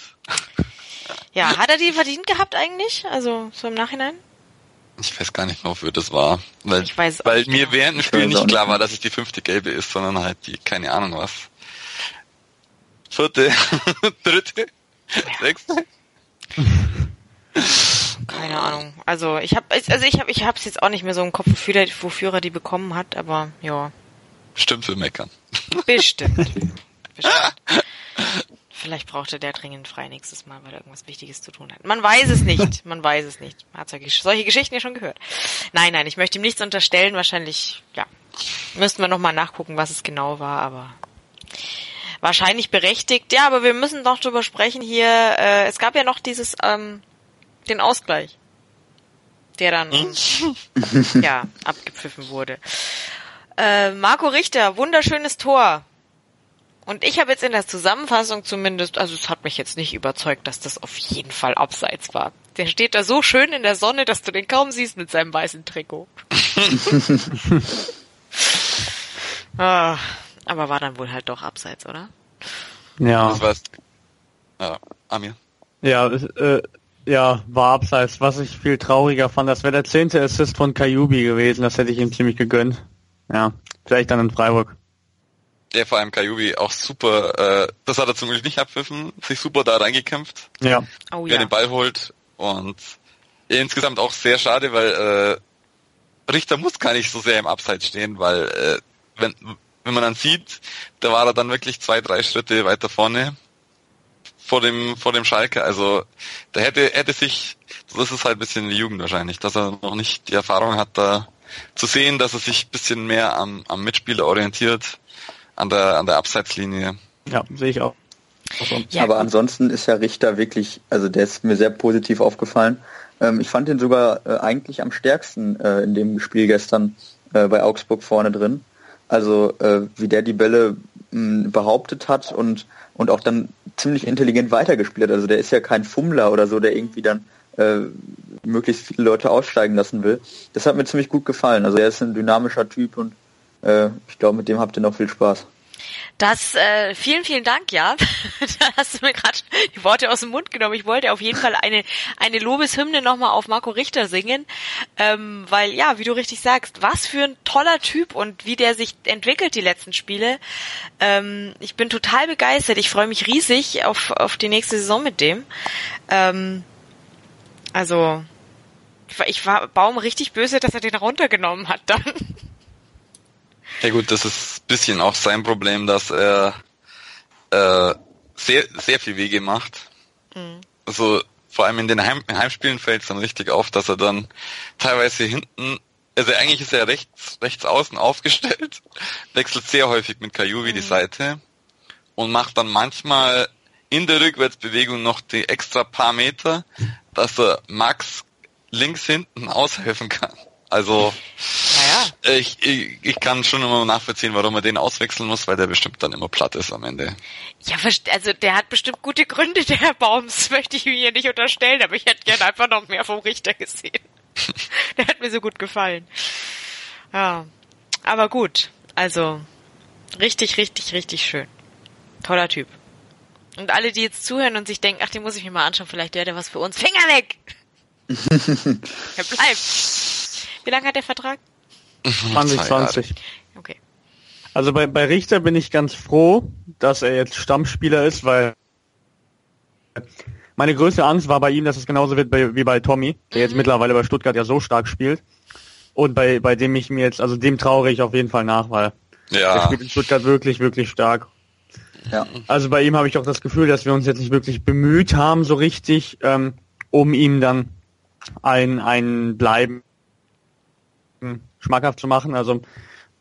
Ja, hat er die verdient gehabt eigentlich? Also so im Nachhinein? Ich weiß gar nicht mehr, wofür das war. Weil, ich weiß weil mir genau. während dem Spiel nicht klar war, dass es die fünfte Gelbe ist, sondern halt die, keine Ahnung was. Vierte, <laughs> dritte, ja. sechste. <laughs> Keine Ahnung. Also ich habe, also ich habe, ich habe es jetzt auch nicht mehr so im Kopf, wofür, wofür er die bekommen hat, aber ja. Stimmt für meckern. Bestimmt. <laughs> Bestimmt. Vielleicht brauchte der dringend frei nächstes Mal, weil er irgendwas Wichtiges zu tun hat. Man weiß es nicht. Man weiß es nicht. Man hat solche Geschichten ja schon gehört. Nein, nein, ich möchte ihm nichts unterstellen. Wahrscheinlich, ja, müssten wir nochmal nachgucken, was es genau war, aber wahrscheinlich berechtigt. Ja, aber wir müssen doch drüber sprechen hier. Äh, es gab ja noch dieses, ähm, den Ausgleich, der dann, hm? <laughs> ja, abgepfiffen wurde. Äh, Marco Richter, wunderschönes Tor. Und ich habe jetzt in der Zusammenfassung zumindest, also es hat mich jetzt nicht überzeugt, dass das auf jeden Fall abseits war. Der steht da so schön in der Sonne, dass du den kaum siehst mit seinem weißen Trikot. <laughs> ah, aber war dann wohl halt doch abseits, oder? Ja. Das war's. Ja, Amir. Ja, äh, ja, war abseits. Was ich viel trauriger fand, das wäre der zehnte Assist von Kayubi gewesen. Das hätte ich ihm ziemlich gegönnt. Ja, vielleicht dann in Freiburg der vor allem Kajubi auch super, äh, das hat er zum Glück nicht abpfiffen, sich super da reingekämpft. Ja. Oh, ja. den Ball holt und insgesamt auch sehr schade, weil äh, Richter muss gar nicht so sehr im Abseits stehen, weil äh, wenn wenn man dann sieht, da war er dann wirklich zwei, drei Schritte weiter vorne vor dem vor dem Schalke. Also da hätte hätte sich, das ist halt ein bisschen die Jugend wahrscheinlich, dass er noch nicht die Erfahrung hat, da zu sehen, dass er sich ein bisschen mehr am, am Mitspieler orientiert an der, an der Abseitslinie. Ja, sehe ich auch. Ja, Aber ansonsten ist ja Richter wirklich, also der ist mir sehr positiv aufgefallen. Ähm, ich fand ihn sogar äh, eigentlich am stärksten äh, in dem Spiel gestern äh, bei Augsburg vorne drin. Also äh, wie der die Bälle mh, behauptet hat und, und auch dann ziemlich intelligent weitergespielt hat. Also der ist ja kein Fummler oder so, der irgendwie dann äh, möglichst viele Leute aussteigen lassen will. Das hat mir ziemlich gut gefallen. Also er ist ein dynamischer Typ und äh, ich glaube, mit dem habt ihr noch viel Spaß. Das, äh, vielen, vielen Dank, ja. <laughs> da hast du mir gerade die Worte aus dem Mund genommen. Ich wollte auf jeden Fall eine, eine Lobeshymne nochmal auf Marco Richter singen, ähm, weil, ja, wie du richtig sagst, was für ein toller Typ und wie der sich entwickelt, die letzten Spiele. Ähm, ich bin total begeistert. Ich freue mich riesig auf, auf die nächste Saison mit dem. Ähm, also, ich war, ich war Baum richtig böse, dass er den runtergenommen hat dann. <laughs> Ja gut, das ist ein bisschen auch sein Problem, dass er äh, sehr, sehr viel Wege macht. Mhm. Also vor allem in den Heim Heimspielen fällt es dann richtig auf, dass er dann teilweise hinten, also eigentlich ist er rechts, rechts außen aufgestellt, <laughs> wechselt sehr häufig mit Kajuvi mhm. die Seite und macht dann manchmal in der Rückwärtsbewegung noch die extra paar Meter, dass er Max links hinten aushelfen kann. Also ich, ich, ich kann schon immer nachvollziehen, warum er den auswechseln muss, weil der bestimmt dann immer platt ist am Ende. Ja, also der hat bestimmt gute Gründe, der Herr Baums, <laughs> möchte ich ihm hier nicht unterstellen, aber ich hätte gerne einfach noch mehr vom Richter gesehen. <laughs> der hat mir so gut gefallen. Ja, aber gut, also richtig, richtig, richtig schön. Toller Typ. Und alle, die jetzt zuhören und sich denken, ach, den muss ich mir mal anschauen, vielleicht wäre der was für uns. Finger weg! <laughs> er bleibt. Wie lange hat der Vertrag? 2020. Okay. Also bei, bei Richter bin ich ganz froh, dass er jetzt Stammspieler ist, weil meine größte Angst war bei ihm, dass es genauso wird bei, wie bei Tommy, der jetzt mhm. mittlerweile bei Stuttgart ja so stark spielt. Und bei, bei dem ich mir jetzt, also dem traure ich auf jeden Fall nach, weil ja. der spielt in Stuttgart wirklich, wirklich stark. Ja. Also bei ihm habe ich auch das Gefühl, dass wir uns jetzt nicht wirklich bemüht haben, so richtig, ähm, um ihm dann ein, ein Bleiben schmackhaft zu machen. Also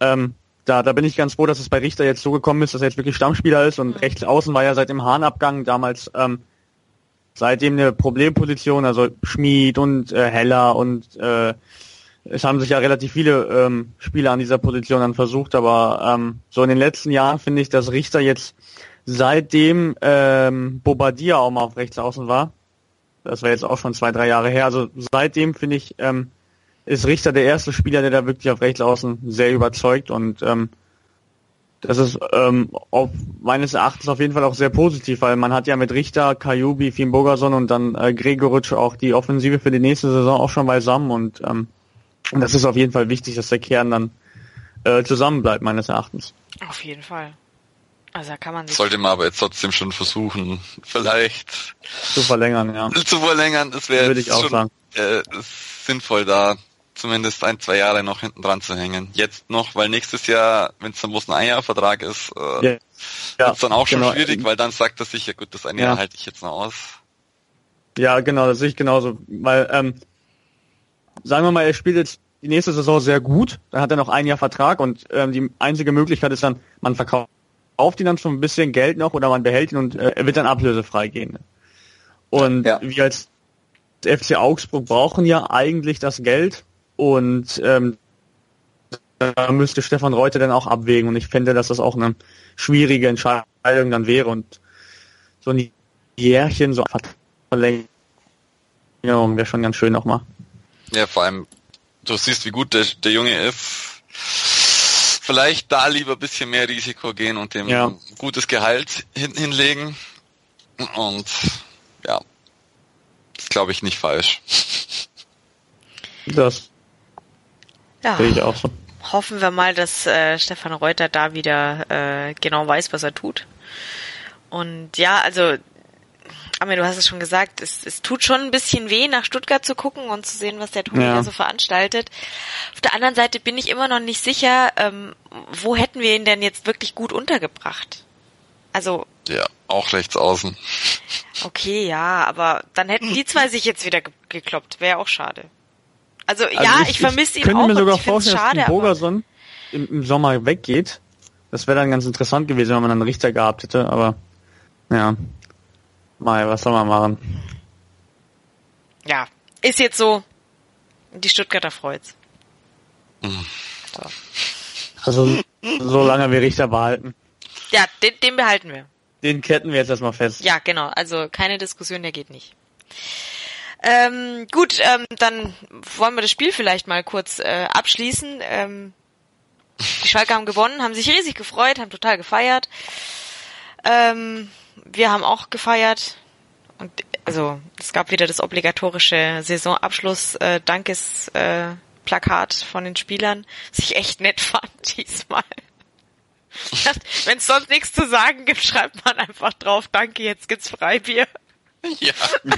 ähm, da, da bin ich ganz froh, dass es bei Richter jetzt so gekommen ist, dass er jetzt wirklich Stammspieler ist und rechts außen war ja seit dem Hahnabgang damals ähm, seitdem eine Problemposition, also Schmied und äh, Heller und äh, es haben sich ja relativ viele ähm, Spieler an dieser Position dann versucht, aber ähm, so in den letzten Jahren finde ich, dass Richter jetzt seitdem ähm, Bobadilla auch mal auf rechts außen war, das war jetzt auch schon zwei, drei Jahre her, also seitdem finde ich, ähm, ist Richter der erste Spieler, der da wirklich auf rechts außen sehr überzeugt und ähm, das ist ähm, auf, meines Erachtens auf jeden Fall auch sehr positiv, weil man hat ja mit Richter, Kajubi, Finn Bogerson und dann äh, Gregoritsch auch die Offensive für die nächste Saison auch schon beisammen und ähm, das ist auf jeden Fall wichtig, dass der Kern dann äh, zusammen bleibt, meines Erachtens. Auf jeden Fall. Also da kann man Sollte man aber jetzt trotzdem schon versuchen, vielleicht zu verlängern, ja. Zu verlängern, das wäre Würde ich auch schon, sagen. Äh, sinnvoll da zumindest ein, zwei Jahre noch hinten dran zu hängen. Jetzt noch, weil nächstes Jahr, wenn es dann bloß ein Einjahrvertrag ist, äh, ja. ja. wird es dann auch schon genau. schwierig, weil dann sagt er sich, ja gut, das eine ja. Jahr halte ich jetzt noch aus. Ja, genau, das sehe ich genauso. Weil, ähm, sagen wir mal, er spielt jetzt die nächste Saison sehr gut, dann hat er noch ein Jahr Vertrag und ähm, die einzige Möglichkeit ist dann, man verkauft ihn dann schon ein bisschen Geld noch oder man behält ihn und äh, er wird dann ablösefrei gehen. Und ja. wir als FC Augsburg brauchen ja eigentlich das Geld und ähm, da müsste Stefan Reuter dann auch abwägen und ich fände, dass das auch eine schwierige Entscheidung dann wäre und so ein Jährchen, so Verlängerung wäre schon ganz schön nochmal. Ja, vor allem, du siehst, wie gut der, der Junge ist. Vielleicht da lieber ein bisschen mehr Risiko gehen und dem ja. gutes Gehalt hin, hinlegen. Und ja, ist glaube ich nicht falsch. Das ja. Sehe ich auch so. Hoffen wir mal, dass äh, Stefan Reuter da wieder äh, genau weiß, was er tut. Und ja, also, Amir, du hast es schon gesagt, es, es tut schon ein bisschen weh, nach Stuttgart zu gucken und zu sehen, was der Toni ja. so veranstaltet. Auf der anderen Seite bin ich immer noch nicht sicher, ähm, wo hätten wir ihn denn jetzt wirklich gut untergebracht? Also. Ja, auch rechts außen. Okay, ja, aber dann hätten die zwei <laughs> sich jetzt wieder gekloppt. Wäre auch schade. Also, also ja, ich, ich vermisse ihn könnte auch. mir sogar vorstellen, schade, dass Bogerson im, im Sommer weggeht. Das wäre dann ganz interessant gewesen, wenn man einen Richter gehabt hätte, aber ja. Mal, was soll man machen? Ja, ist jetzt so. Die Stuttgarter freut's. So. Also, solange wir Richter behalten. Ja, den, den behalten wir. Den ketten wir jetzt erstmal fest. Ja, genau. Also keine Diskussion, der geht nicht. Ähm, gut, ähm, dann wollen wir das Spiel vielleicht mal kurz äh, abschließen. Ähm, die Schalke haben gewonnen, haben sich riesig gefreut, haben total gefeiert. Ähm, wir haben auch gefeiert. Und also es gab wieder das obligatorische Saisonabschluss äh, äh, von den Spielern, was ich echt nett <laughs> fand diesmal. <laughs> Wenn es sonst nichts zu sagen gibt, schreibt man einfach drauf, danke, jetzt gibt's Freibier. Ja. <laughs>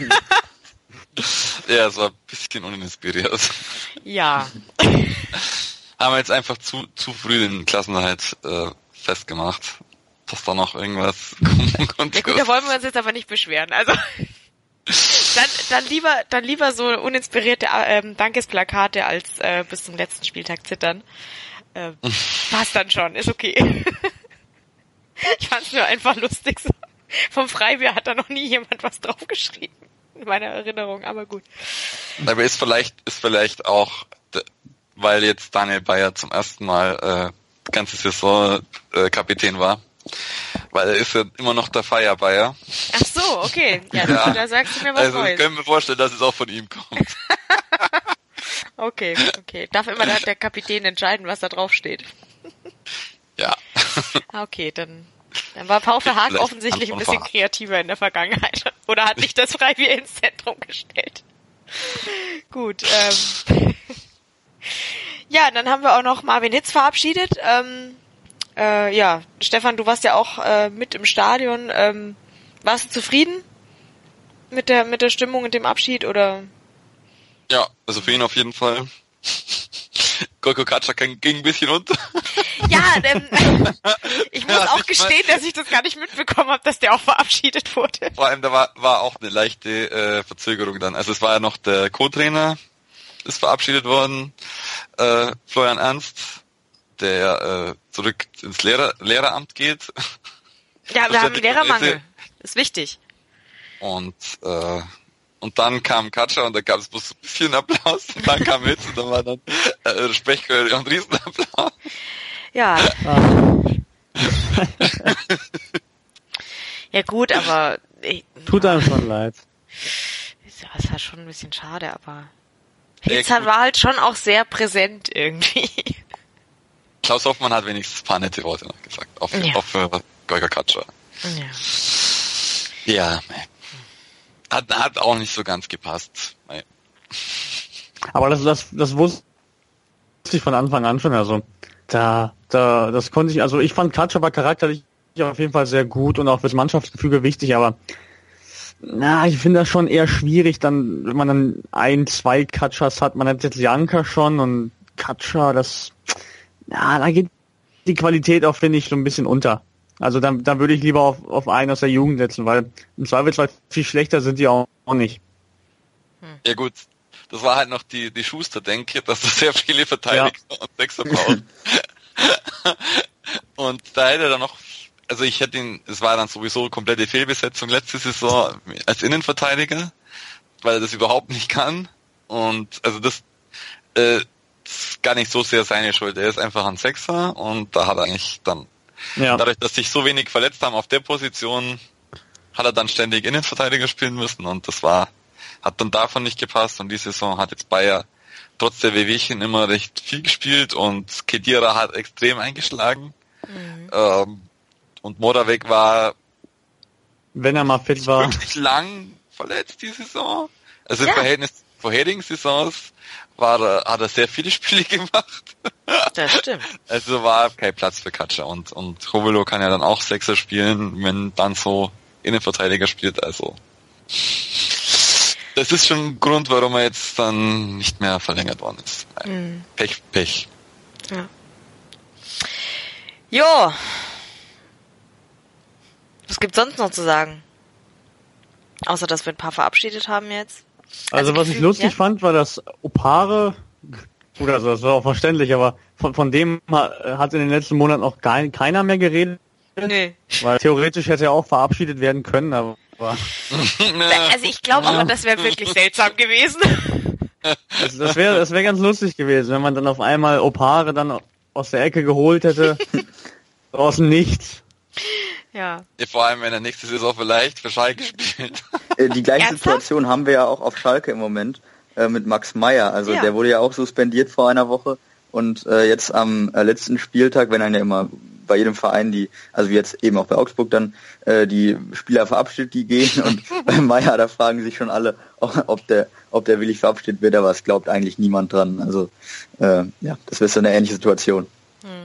<laughs> ja, es war ein bisschen uninspiriert. Ja. <laughs> Haben wir jetzt einfach zu, zu früh den Klassenhalt äh, festgemacht, dass da noch irgendwas <laughs> kommt. Ja gut, da wollen wir uns jetzt aber nicht beschweren. Also dann, dann lieber, dann lieber so uninspirierte ähm, Dankesplakate als äh, bis zum letzten Spieltag zittern. Äh, passt dann schon, ist okay. ich fand's nur einfach lustig. So. Vom Freibier hat da noch nie jemand was draufgeschrieben. In meiner Erinnerung, aber gut. Aber ist vielleicht, ist vielleicht auch, weil jetzt Daniel Bayer zum ersten Mal äh, ganze Saison äh, Kapitän war. Weil er ist ja immer noch der Fire Bayer. Ach so, okay. Ja, ja. da sagst du mir was also, Neues. Ich kann mir vorstellen, dass es auch von ihm kommt. <laughs> okay, okay. Darf immer der Kapitän entscheiden, was da drauf steht. ja. Ah, okay, dann dann war Paul Verhaag offensichtlich ein bisschen kreativer in der Vergangenheit. <laughs> Oder hat nicht das Freibier ins Zentrum gestellt. Gut. Ähm. <laughs> ja, dann haben wir auch noch Marvin Hitz verabschiedet. Ähm, äh, ja, Stefan, du warst ja auch äh, mit im Stadion. Ähm, warst du zufrieden mit der mit der Stimmung und dem Abschied oder? Ja, also für ihn auf jeden Fall. Gorko Katscha ging ein bisschen unter. <laughs> Ja, denn <laughs> ich muss ja, auch gestehen, dass ich das gar nicht mitbekommen habe, dass der auch verabschiedet wurde. Vor allem, da war, war auch eine leichte äh, Verzögerung dann. Also es war ja noch der Co-Trainer, ist verabschiedet worden, äh, Florian Ernst, der äh, zurück ins Lehrer Lehreramt geht. Ja, wir haben einen Lehrermangel. Das ist wichtig. Und äh, und dann kam Katja und da gab es bloß ein bisschen Applaus. Und dann kam Hitz und dann war dann äh, Sprechchöre und Riesenapplaus. Ja. ja gut, aber... Ich, Tut einem schon leid. Ja, ist halt schon ein bisschen schade, aber... Hitz ja, war halt schon auch sehr präsent irgendwie. Klaus Hoffmann hat wenigstens ein paar nette Worte noch gesagt. Auf, ja. auf äh, Golga Katscha. Ja. Ja, hat, hat auch nicht so ganz gepasst. Aber das, das, das wusste ich von Anfang an schon. Also da, da, das konnte ich. Also ich fand Klatsch aber charakterlich auf jeden Fall sehr gut und auch fürs Mannschaftsgefüge wichtig. Aber na, ich finde das schon eher schwierig, dann, wenn man dann ein, zwei Katschers hat. Man hat jetzt Janka schon und Katscher, das, ja, da geht die Qualität auch, finde ich, so ein bisschen unter. Also dann, dann würde ich lieber auf, auf einen aus der Jugend setzen, weil im Zweifelsfall viel schlechter sind die auch, auch nicht. Ja gut, das war halt noch die, die Schuster-Denke, dass du sehr viele Verteidiger ja. und Sechser brauchst. <laughs> und da hätte er dann noch, also ich hätte ihn, es war dann sowieso komplette Fehlbesetzung letzte Saison als Innenverteidiger, weil er das überhaupt nicht kann. Und also das, äh, das ist gar nicht so sehr seine Schuld. Er ist einfach ein Sechser und da hat er eigentlich dann ja. Dadurch, dass sich so wenig verletzt haben auf der Position, hat er dann ständig Innenverteidiger spielen müssen und das war, hat dann davon nicht gepasst und die Saison hat jetzt Bayer trotz der Wehwehchen immer recht viel gespielt und Kedira hat extrem eingeschlagen. Mhm. Ähm, und Moravec war wenn er mal fit war wirklich lang verletzt die Saison. Also ja. im Verhältnis zu vorherigen Saisons war hat er sehr viele <laughs> Spiele gemacht. Das stimmt. Also war kein Platz für Katscha und, und Hovelo kann ja dann auch Sechser spielen, wenn dann so Innenverteidiger spielt, also. Das ist schon ein Grund, warum er jetzt dann nicht mehr verlängert worden ist. Mhm. Pech, Pech. Ja. Jo. Was gibt's sonst noch zu sagen? Außer, dass wir ein paar verabschiedet haben jetzt. Also, also was ich lustig ja? fand, war, dass Opare, gut, also das war auch verständlich, aber von, von dem hat in den letzten Monaten auch kein, keiner mehr geredet. Nee. Weil theoretisch hätte er auch verabschiedet werden können, aber. <laughs> also ich glaube aber, das wäre wirklich seltsam gewesen. Also das wäre das wäre ganz lustig gewesen, wenn man dann auf einmal Opare dann aus der Ecke geholt hätte. <laughs> aus dem Nichts. Ja. Vor allem, wenn er nächste Saison vielleicht für Schalke <laughs> spielt. Äh, die gleiche Ernsthaft? Situation haben wir ja auch auf Schalke im Moment äh, mit Max Meyer. Also ja. der wurde ja auch suspendiert vor einer Woche Und äh, jetzt am äh, letzten Spieltag, wenn dann ja immer bei jedem Verein die, also wie jetzt eben auch bei Augsburg dann, äh, die Spieler verabschiedet, die gehen und <laughs> bei Meier, da fragen sich schon alle, ob der, ob der willig verabschiedet wird, aber es glaubt eigentlich niemand dran. Also äh, ja, das wäre so eine ähnliche Situation.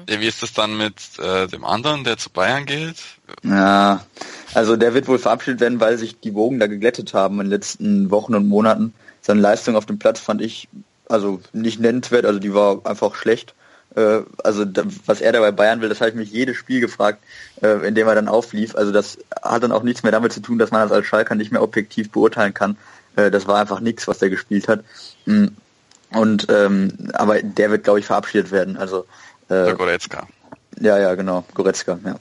Ja, wie ist das dann mit äh, dem anderen, der zu Bayern geht? Ja, also der wird wohl verabschiedet werden, weil sich die Wogen da geglättet haben in den letzten Wochen und Monaten. Seine Leistung auf dem Platz fand ich also nicht nennenswert, also die war einfach schlecht. Äh, also da, was er da bei Bayern will, das habe ich mich jedes Spiel gefragt, äh, in dem er dann auflief. Also das hat dann auch nichts mehr damit zu tun, dass man das als Schalker nicht mehr objektiv beurteilen kann. Äh, das war einfach nichts, was er gespielt hat. Mm. Und ähm, aber der wird, glaube ich, verabschiedet werden. Also äh, Goretzka. Ja, ja, genau, Goretzka, ja.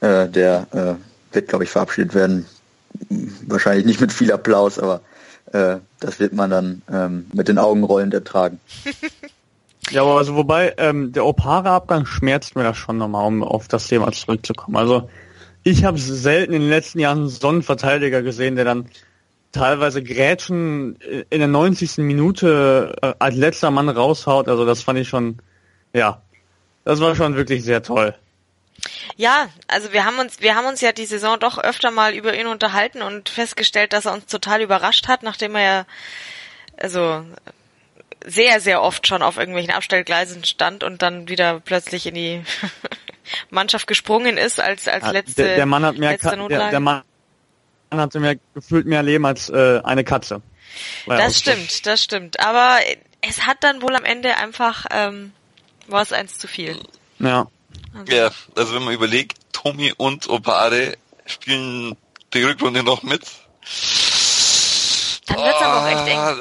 Äh, der äh, wird, glaube ich, verabschiedet werden. Wahrscheinlich nicht mit viel Applaus, aber äh, das wird man dann ähm, mit den Augen rollend ertragen. <laughs> Ja, aber also wobei, ähm, der Opara-Abgang schmerzt mir das schon nochmal, um auf das Thema zurückzukommen. Also ich habe selten in den letzten Jahren so einen Verteidiger gesehen, der dann teilweise Grätschen in der 90. Minute äh, als letzter Mann raushaut. Also das fand ich schon, ja, das war schon wirklich sehr toll. Ja, also wir haben uns, wir haben uns ja die Saison doch öfter mal über ihn unterhalten und festgestellt, dass er uns total überrascht hat, nachdem er ja, also sehr, sehr oft schon auf irgendwelchen Abstellgleisen stand und dann wieder plötzlich in die <laughs> Mannschaft gesprungen ist als als letzte der, der Mann hat mehr. Der, der Mann hatte mehr gefühlt mehr Leben als äh, eine Katze. Das stimmt, das stimmt. Aber es hat dann wohl am Ende einfach ähm, war es eins zu viel. Ja. Also. Ja, also wenn man überlegt, Tommy und Obare spielen die Rückrunde noch mit. Dann wird's oh, aber auch echt eng. Ah,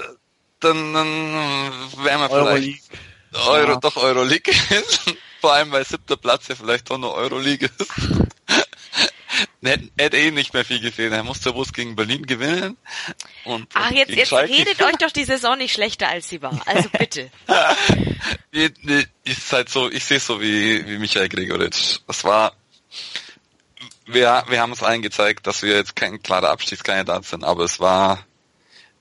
dann, dann wären wir vielleicht Euro, ja. doch Euroleague. <laughs> Vor allem, weil siebter Platz ja vielleicht doch noch Euroleague ist. Er hätte eh nicht mehr viel gefehlt. Er musste bloß gegen Berlin gewinnen. Und, Ach, jetzt, jetzt redet euch doch die Saison nicht schlechter, als sie war. Also bitte. <laughs> nee, nee, ist halt so, ich sehe so wie, wie Michael Gregoritsch. Das war, wir, wir haben es allen gezeigt, dass wir jetzt kein klarer Abstiegskandidat sind, aber es war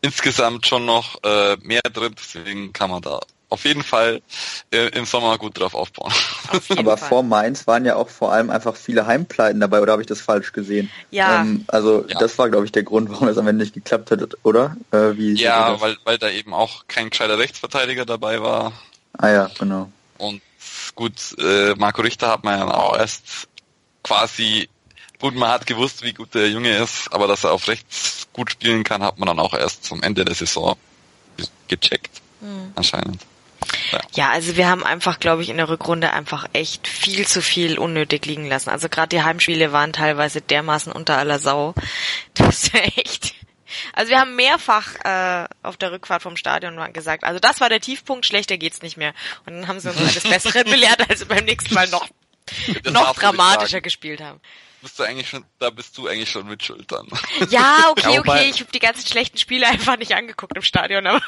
insgesamt schon noch äh, mehr drin, deswegen kann man da auf jeden Fall äh, im Sommer gut drauf aufbauen. Auf Aber Fall. vor Mainz waren ja auch vor allem einfach viele Heimpleiten dabei, oder habe ich das falsch gesehen? Ja. Ähm, also ja. das war, glaube ich, der Grund, warum es am Ende nicht geklappt hat, oder? Äh, wie ja, weil, weil da eben auch kein gescheiter Rechtsverteidiger dabei war. Ah ja, genau. Und gut, äh, Marco Richter hat man ja auch erst quasi Gut, man hat gewusst, wie gut der Junge ist, aber dass er auf rechts gut spielen kann, hat man dann auch erst zum Ende der Saison gecheckt. Mhm. Anscheinend. Ja. ja, also wir haben einfach, glaube ich, in der Rückrunde einfach echt viel zu viel unnötig liegen lassen. Also gerade die Heimspiele waren teilweise dermaßen unter aller Sau. <laughs> Das ist echt. Also wir haben mehrfach äh, auf der Rückfahrt vom Stadion gesagt, also das war der Tiefpunkt, schlechter geht's nicht mehr. Und dann haben sie uns alles Bessere <laughs> belehrt, als sie beim nächsten Mal noch, noch dramatischer gespielt haben bist du eigentlich schon, da bist du eigentlich schon mit Schuld dann. Ja, okay, <laughs> okay, ich habe die ganzen schlechten Spiele einfach nicht angeguckt im Stadion, aber.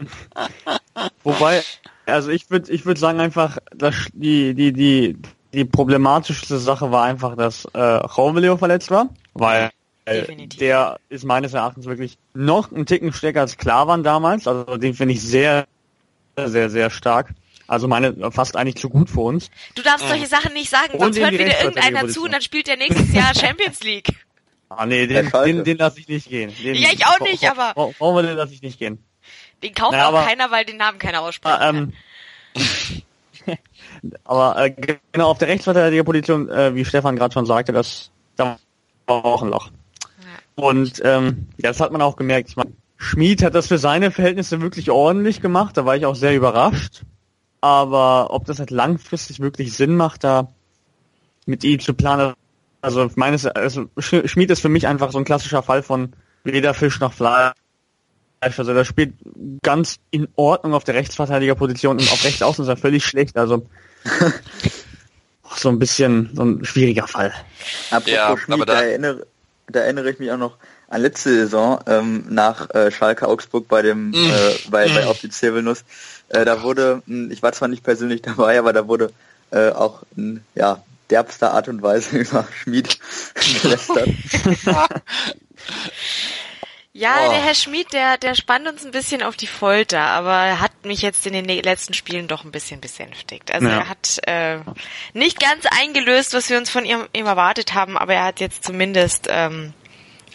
<laughs> Wobei, also ich würde ich würde sagen einfach, dass die, die, die, die problematischste Sache war einfach, dass äh, Romelio verletzt war, weil Definitiv. der ist meines Erachtens wirklich noch ein Ticken stärker als Klavan damals, also den finde ich sehr, sehr, sehr stark. Also meine fast eigentlich zu gut für uns. Du darfst solche Sachen nicht sagen, sonst hört wieder irgendeiner zu und dann spielt der nächstes Jahr Champions League. Ah nee, den, den, den lasse ich nicht gehen. Den, ja, ich auch nicht, aber. Brauchen wir den lasse ich nicht gehen. Den kauft naja, auch aber, keiner, weil den Namen keiner ausspricht. Ah, ähm, <laughs> aber äh, genau auf der Rechtsverteidigerposition, äh, wie Stefan gerade schon sagte, das da war auch ein Loch. Ja. Und ähm, ja, das hat man auch gemerkt. Ich meine, Schmid hat das für seine Verhältnisse wirklich ordentlich gemacht. Da war ich auch sehr überrascht. Aber ob das halt langfristig wirklich Sinn macht, da mit ihm zu planen, also meines, also Schmied ist für mich einfach so ein klassischer Fall von weder Fisch noch Fleisch. Also der spielt ganz in Ordnung auf der Rechtsverteidigerposition und auf rechts außen ist er völlig schlecht. Also so ein bisschen so ein schwieriger Fall. Apropos ja, Schmied, da, da, erinnere, da erinnere ich mich auch noch an letzte Saison ähm, nach äh, Schalke Augsburg bei dem mm. äh, bei, bei mm. auf die Zirbelnuss. Äh, da wurde, hm, ich war zwar nicht persönlich <laughs> dabei, aber da wurde äh, auch in ja, derbster Art und Weise <laughs> über Schmied <laughs> gelästert. Ja, oh. der Herr Schmid, der, der spannt uns ein bisschen auf die Folter, aber er hat mich jetzt in den ne-, letzten Spielen doch ein bisschen besänftigt. Also ja. er hat äh, nicht ganz eingelöst, was wir uns von ihm, ihm erwartet haben, aber er hat jetzt zumindest ähm,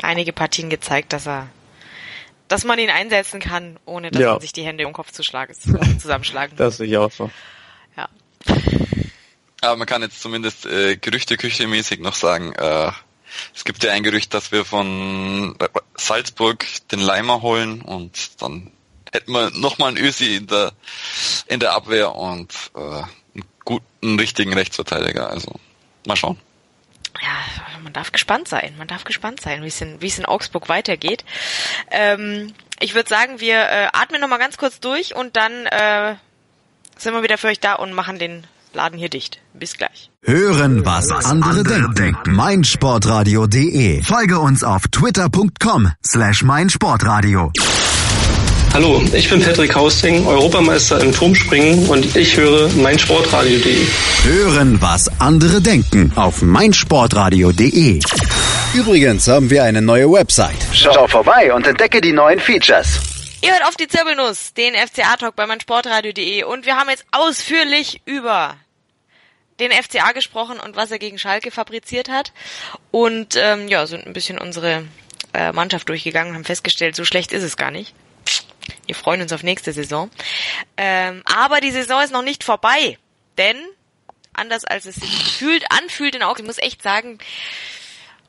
einige Partien gezeigt, dass er dass man ihn einsetzen kann, ohne dass ja. man sich die Hände im Kopf zu schlagen, <laughs> zusammenschlagen Das sehe ich auch so. Ja. Aber man kann jetzt zumindest äh, Gerüchteküche mäßig noch sagen, äh, es gibt ja ein Gerücht, dass wir von Salzburg den Leimer holen und dann hätten wir nochmal einen Ösi in der, in der Abwehr und äh, einen guten, richtigen Rechtsverteidiger. Also mal schauen. Ja, man darf gespannt sein. Man darf gespannt sein, wie es in, Augsburg weitergeht. Ähm, ich würde sagen, wir äh, atmen nochmal ganz kurz durch und dann äh, sind wir wieder für euch da und machen den Laden hier dicht. Bis gleich. Hören, was, was andere, andere denken. denken. meinsportradio.de. Folge uns auf twitter.com slash meinsportradio. Hallo, ich bin Patrick Hausting, Europameister im Turmspringen und ich höre meinsportradio.de. Hören, was andere denken auf meinsportradio.de. Übrigens haben wir eine neue Website. Schau vorbei und entdecke die neuen Features. Ihr hört auf die Zirbelnuss, den FCA-Talk bei meinsportradio.de und wir haben jetzt ausführlich über den FCA gesprochen und was er gegen Schalke fabriziert hat. Und ähm, ja, sind ein bisschen unsere äh, Mannschaft durchgegangen haben festgestellt, so schlecht ist es gar nicht. Wir freuen uns auf nächste Saison. Ähm, aber die Saison ist noch nicht vorbei. Denn, anders als es sich gefühlt anfühlt in Augsburg, ich muss echt sagen,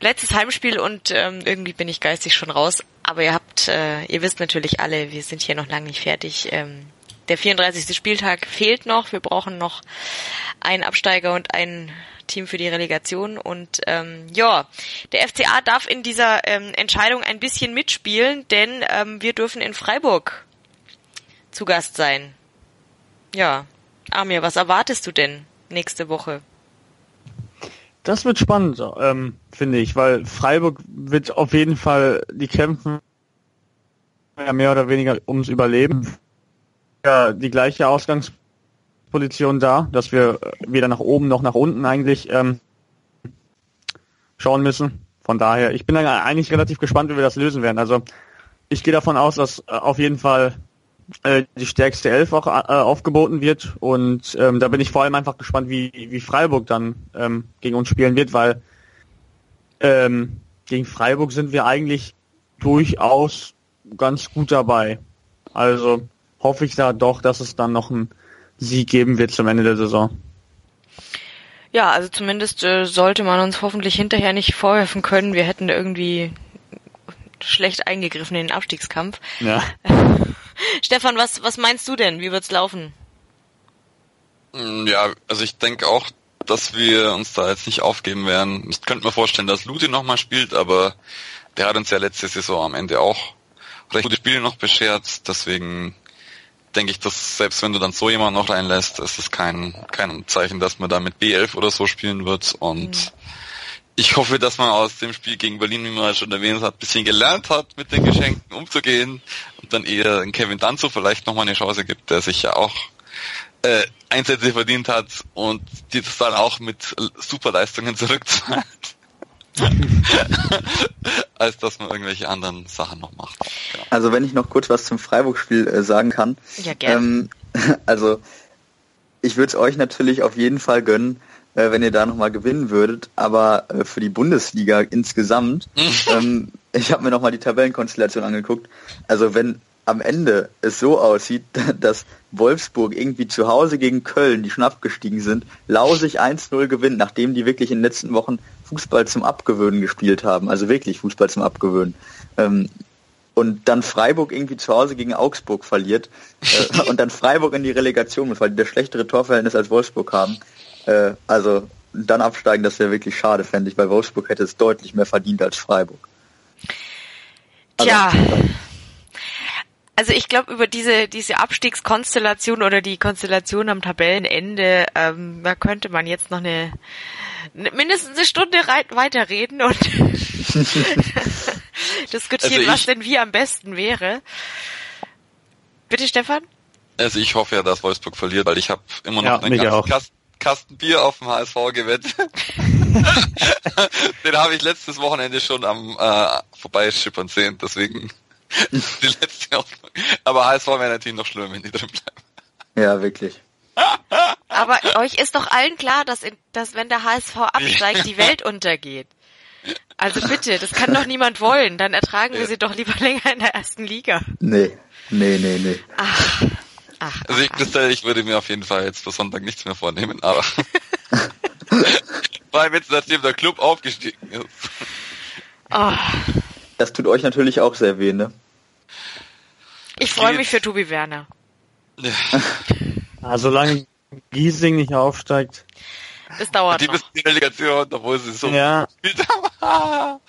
letztes Heimspiel und ähm, irgendwie bin ich geistig schon raus. Aber ihr habt, äh, ihr wisst natürlich alle, wir sind hier noch lange nicht fertig. Ähm, der 34. Spieltag fehlt noch. Wir brauchen noch einen Absteiger und ein Team für die Relegation. Und ähm, ja, der FCA darf in dieser ähm, Entscheidung ein bisschen mitspielen, denn ähm, wir dürfen in Freiburg zu Gast sein. Ja, Amir, was erwartest du denn nächste Woche? Das wird spannend, ähm, finde ich, weil Freiburg wird auf jeden Fall die kämpfen mehr oder weniger ums Überleben ja die gleiche Ausgangsposition da, dass wir weder nach oben noch nach unten eigentlich ähm, schauen müssen. Von daher, ich bin eigentlich relativ gespannt, wie wir das lösen werden. Also ich gehe davon aus, dass äh, auf jeden Fall äh, die stärkste Elf auch äh, aufgeboten wird und ähm, da bin ich vor allem einfach gespannt, wie, wie Freiburg dann ähm, gegen uns spielen wird, weil ähm, gegen Freiburg sind wir eigentlich durchaus ganz gut dabei. Also hoffe ich da doch, dass es dann noch einen Sieg geben wird zum Ende der Saison. Ja, also zumindest äh, sollte man uns hoffentlich hinterher nicht vorwerfen können, wir hätten irgendwie schlecht eingegriffen in den Abstiegskampf. Ja. <laughs> Stefan, was, was meinst du denn? Wie wird's laufen? Ja, also ich denke auch, dass wir uns da jetzt nicht aufgeben werden. Ich könnte mir vorstellen, dass Lute nochmal spielt, aber der hat uns ja letzte Saison am Ende auch recht gute Spiele noch beschert. Deswegen denke ich, dass selbst wenn du dann so jemanden noch reinlässt, ist es kein, kein Zeichen, dass man da mit B11 oder so spielen wird. Und mhm. ich hoffe, dass man aus dem Spiel gegen Berlin, wie man schon erwähnt hat, ein bisschen gelernt hat, mit den Geschenken umzugehen und dann eher Kevin Danzo vielleicht nochmal eine Chance gibt, der sich ja auch äh, Einsätze verdient hat und die das dann auch mit Superleistungen <laughs> zurückzahlt. <laughs> als dass man irgendwelche anderen Sachen noch macht. Genau. Also wenn ich noch kurz was zum Freiburg-Spiel äh, sagen kann. Ja, gerne. Ähm, <laughs> also ich würde es euch natürlich auf jeden Fall gönnen, äh, wenn ihr da nochmal gewinnen würdet, aber äh, für die Bundesliga insgesamt, <laughs> ähm, ich habe mir nochmal die Tabellenkonstellation angeguckt, also wenn am Ende es so aussieht, <laughs> dass Wolfsburg irgendwie zu Hause gegen Köln, die schon abgestiegen sind, lausig 1-0 gewinnt, nachdem die wirklich in den letzten Wochen Fußball zum Abgewöhnen gespielt haben, also wirklich Fußball zum Abgewöhnen. Ähm, und dann Freiburg irgendwie zu Hause gegen Augsburg verliert äh, <laughs> und dann Freiburg in die Relegation muss, weil die das schlechtere Torverhältnis als Wolfsburg haben. Äh, also dann absteigen, das wäre wirklich schade, fände ich, weil Wolfsburg hätte es deutlich mehr verdient als Freiburg. Also, Tja. Also ich glaube, über diese, diese Abstiegskonstellation oder die Konstellation am Tabellenende, ähm, da könnte man jetzt noch eine mindestens eine Stunde weiterreden und <laughs> diskutieren, also was denn wie am besten wäre. Bitte, Stefan? Also ich hoffe ja, dass Wolfsburg verliert, weil ich habe immer noch ja, einen ganzen Kasten, Kasten Bier auf dem HSV gewettet. <laughs> <laughs> Den habe ich letztes Wochenende schon am äh, vorbeischippern sehen, deswegen <laughs> die letzte Hoffnung. Aber HSV wäre natürlich noch schlimmer, wenn die drin bleiben. Ja, wirklich. <laughs> Aber euch ist doch allen klar, dass, in, dass wenn der HSV absteigt, die <laughs> Welt untergeht. Also bitte, das kann doch niemand wollen. Dann ertragen wir sie doch lieber länger in der ersten Liga. Nee, nee, nee, nee. Ach, ach, Also ich, ach, ich würde mir auf jeden Fall jetzt für Sonntag nichts mehr vornehmen, aber vor allem jetzt, nachdem der Club aufgestiegen ist. ach. Das tut euch natürlich auch sehr weh, ne? Ich freue mich für Tobi Werner. Ja, <laughs> solange Giesing nicht aufsteigt. Das dauert Die noch. die Relegation, obwohl sie so Ja. <laughs>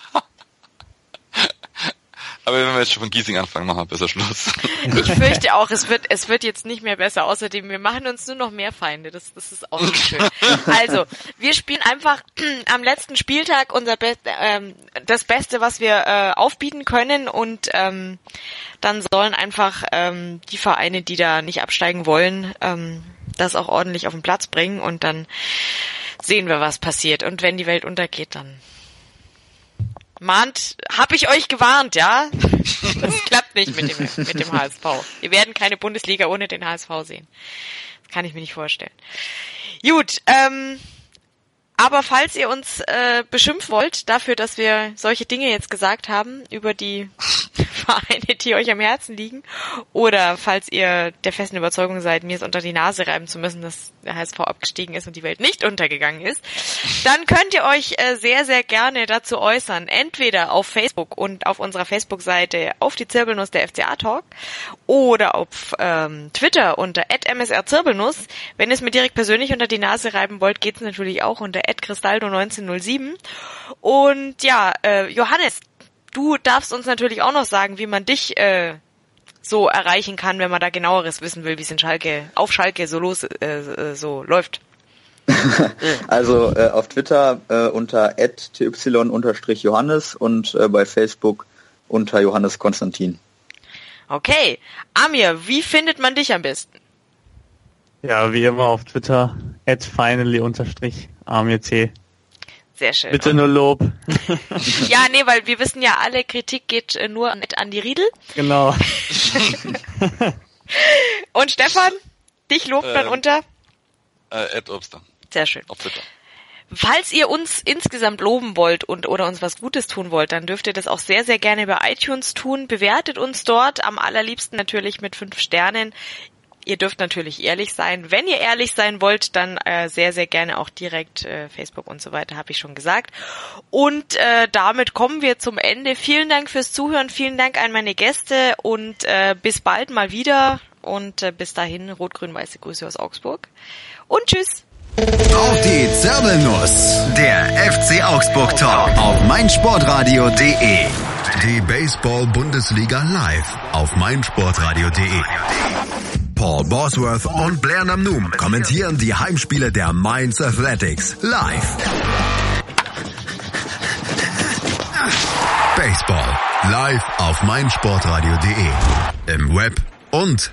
Aber wenn wir jetzt schon von Giesing anfangen, machen wir besser Schluss. <laughs> Ich fürchte auch, es wird, es wird jetzt nicht mehr besser. Außerdem, wir machen uns nur noch mehr Feinde. Das, das ist auch nicht schön. <laughs> Also, wir spielen einfach <clears throat> am letzten Spieltag unser Be ähm, das Beste, was wir äh, aufbieten können und ähm, dann sollen einfach ähm, die Vereine, die da nicht absteigen wollen, ähm, das auch ordentlich auf den Platz bringen und dann sehen wir, was passiert. Und wenn die Welt untergeht, dann mahnt, hab ich euch gewarnt, ja? <laughs> Das klappt nicht mit dem, mit dem HSV. Wir werden keine Bundesliga ohne den HSV sehen. Das kann ich mir nicht vorstellen. Gut, ähm, aber falls ihr uns äh, beschimpfen wollt dafür, dass wir solche Dinge jetzt gesagt haben über die <laughs> Vereine, die euch am Herzen liegen, oder falls ihr der festen Überzeugung seid, mir es unter die Nase reiben zu müssen, dass der HSV abgestiegen ist und die Welt nicht untergegangen ist, dann könnt ihr euch äh, sehr, sehr gerne dazu äußern. Entweder auf Facebook und auf unserer Facebook-Seite auf die Zirbelnuss der FCA Talk oder auf ähm, Twitter unter @msrzirbelnuss. Wenn ihr es mir direkt persönlich unter die Nase reiben wollt, geht's natürlich auch unter @cristaldo1907. Und ja, äh, Johannes, du darfst uns natürlich auch noch sagen, wie man dich äh, so erreichen kann, wenn man da genaueres wissen will, wie es in Schalke auf Schalke so los äh, äh, so läuft. <laughs> Also äh, auf Twitter äh, unter ty-johannes und äh, bei Facebook unter Johannes Konstantin. Okay, Amir, wie findet man dich am besten? ja, wie immer auf Twitter, at finally unterstrich AMC. Sehr schön. Bitte nur Lob. <laughs> Ja, nee, weil wir wissen ja alle, Kritik geht äh, nur an, an die Riedel. genau. <laughs> Und Stefan, dich lobt man Ähm. unter. Äh, Ed Obster Sehr schön. auf Twitter. Falls ihr uns insgesamt loben wollt und oder uns was Gutes tun wollt, dann dürft ihr das auch sehr, sehr gerne bei iTunes tun. Bewertet uns dort, am allerliebsten natürlich mit fünf Sternen. Ihr dürft natürlich ehrlich sein. Wenn ihr ehrlich sein wollt, dann äh, sehr, sehr gerne auch direkt äh, Facebook und so weiter, habe ich schon gesagt. Und äh, damit kommen wir zum Ende. Vielen Dank fürs Zuhören, vielen Dank an meine Gäste und äh, bis bald mal wieder. Und äh, bis dahin rot-grün-weiße Grüße aus Augsburg. Und tschüss. Auf die Zirbelnuss. Der FC Augsburg Talk auf meinsportradio.de. Die Baseball-Bundesliga live auf meinsportradio.de. Paul Bosworth und Blair Namnum kommentieren die Heimspiele der Mainz Athletics live. Baseball live auf meinsportradio.de. Im Web und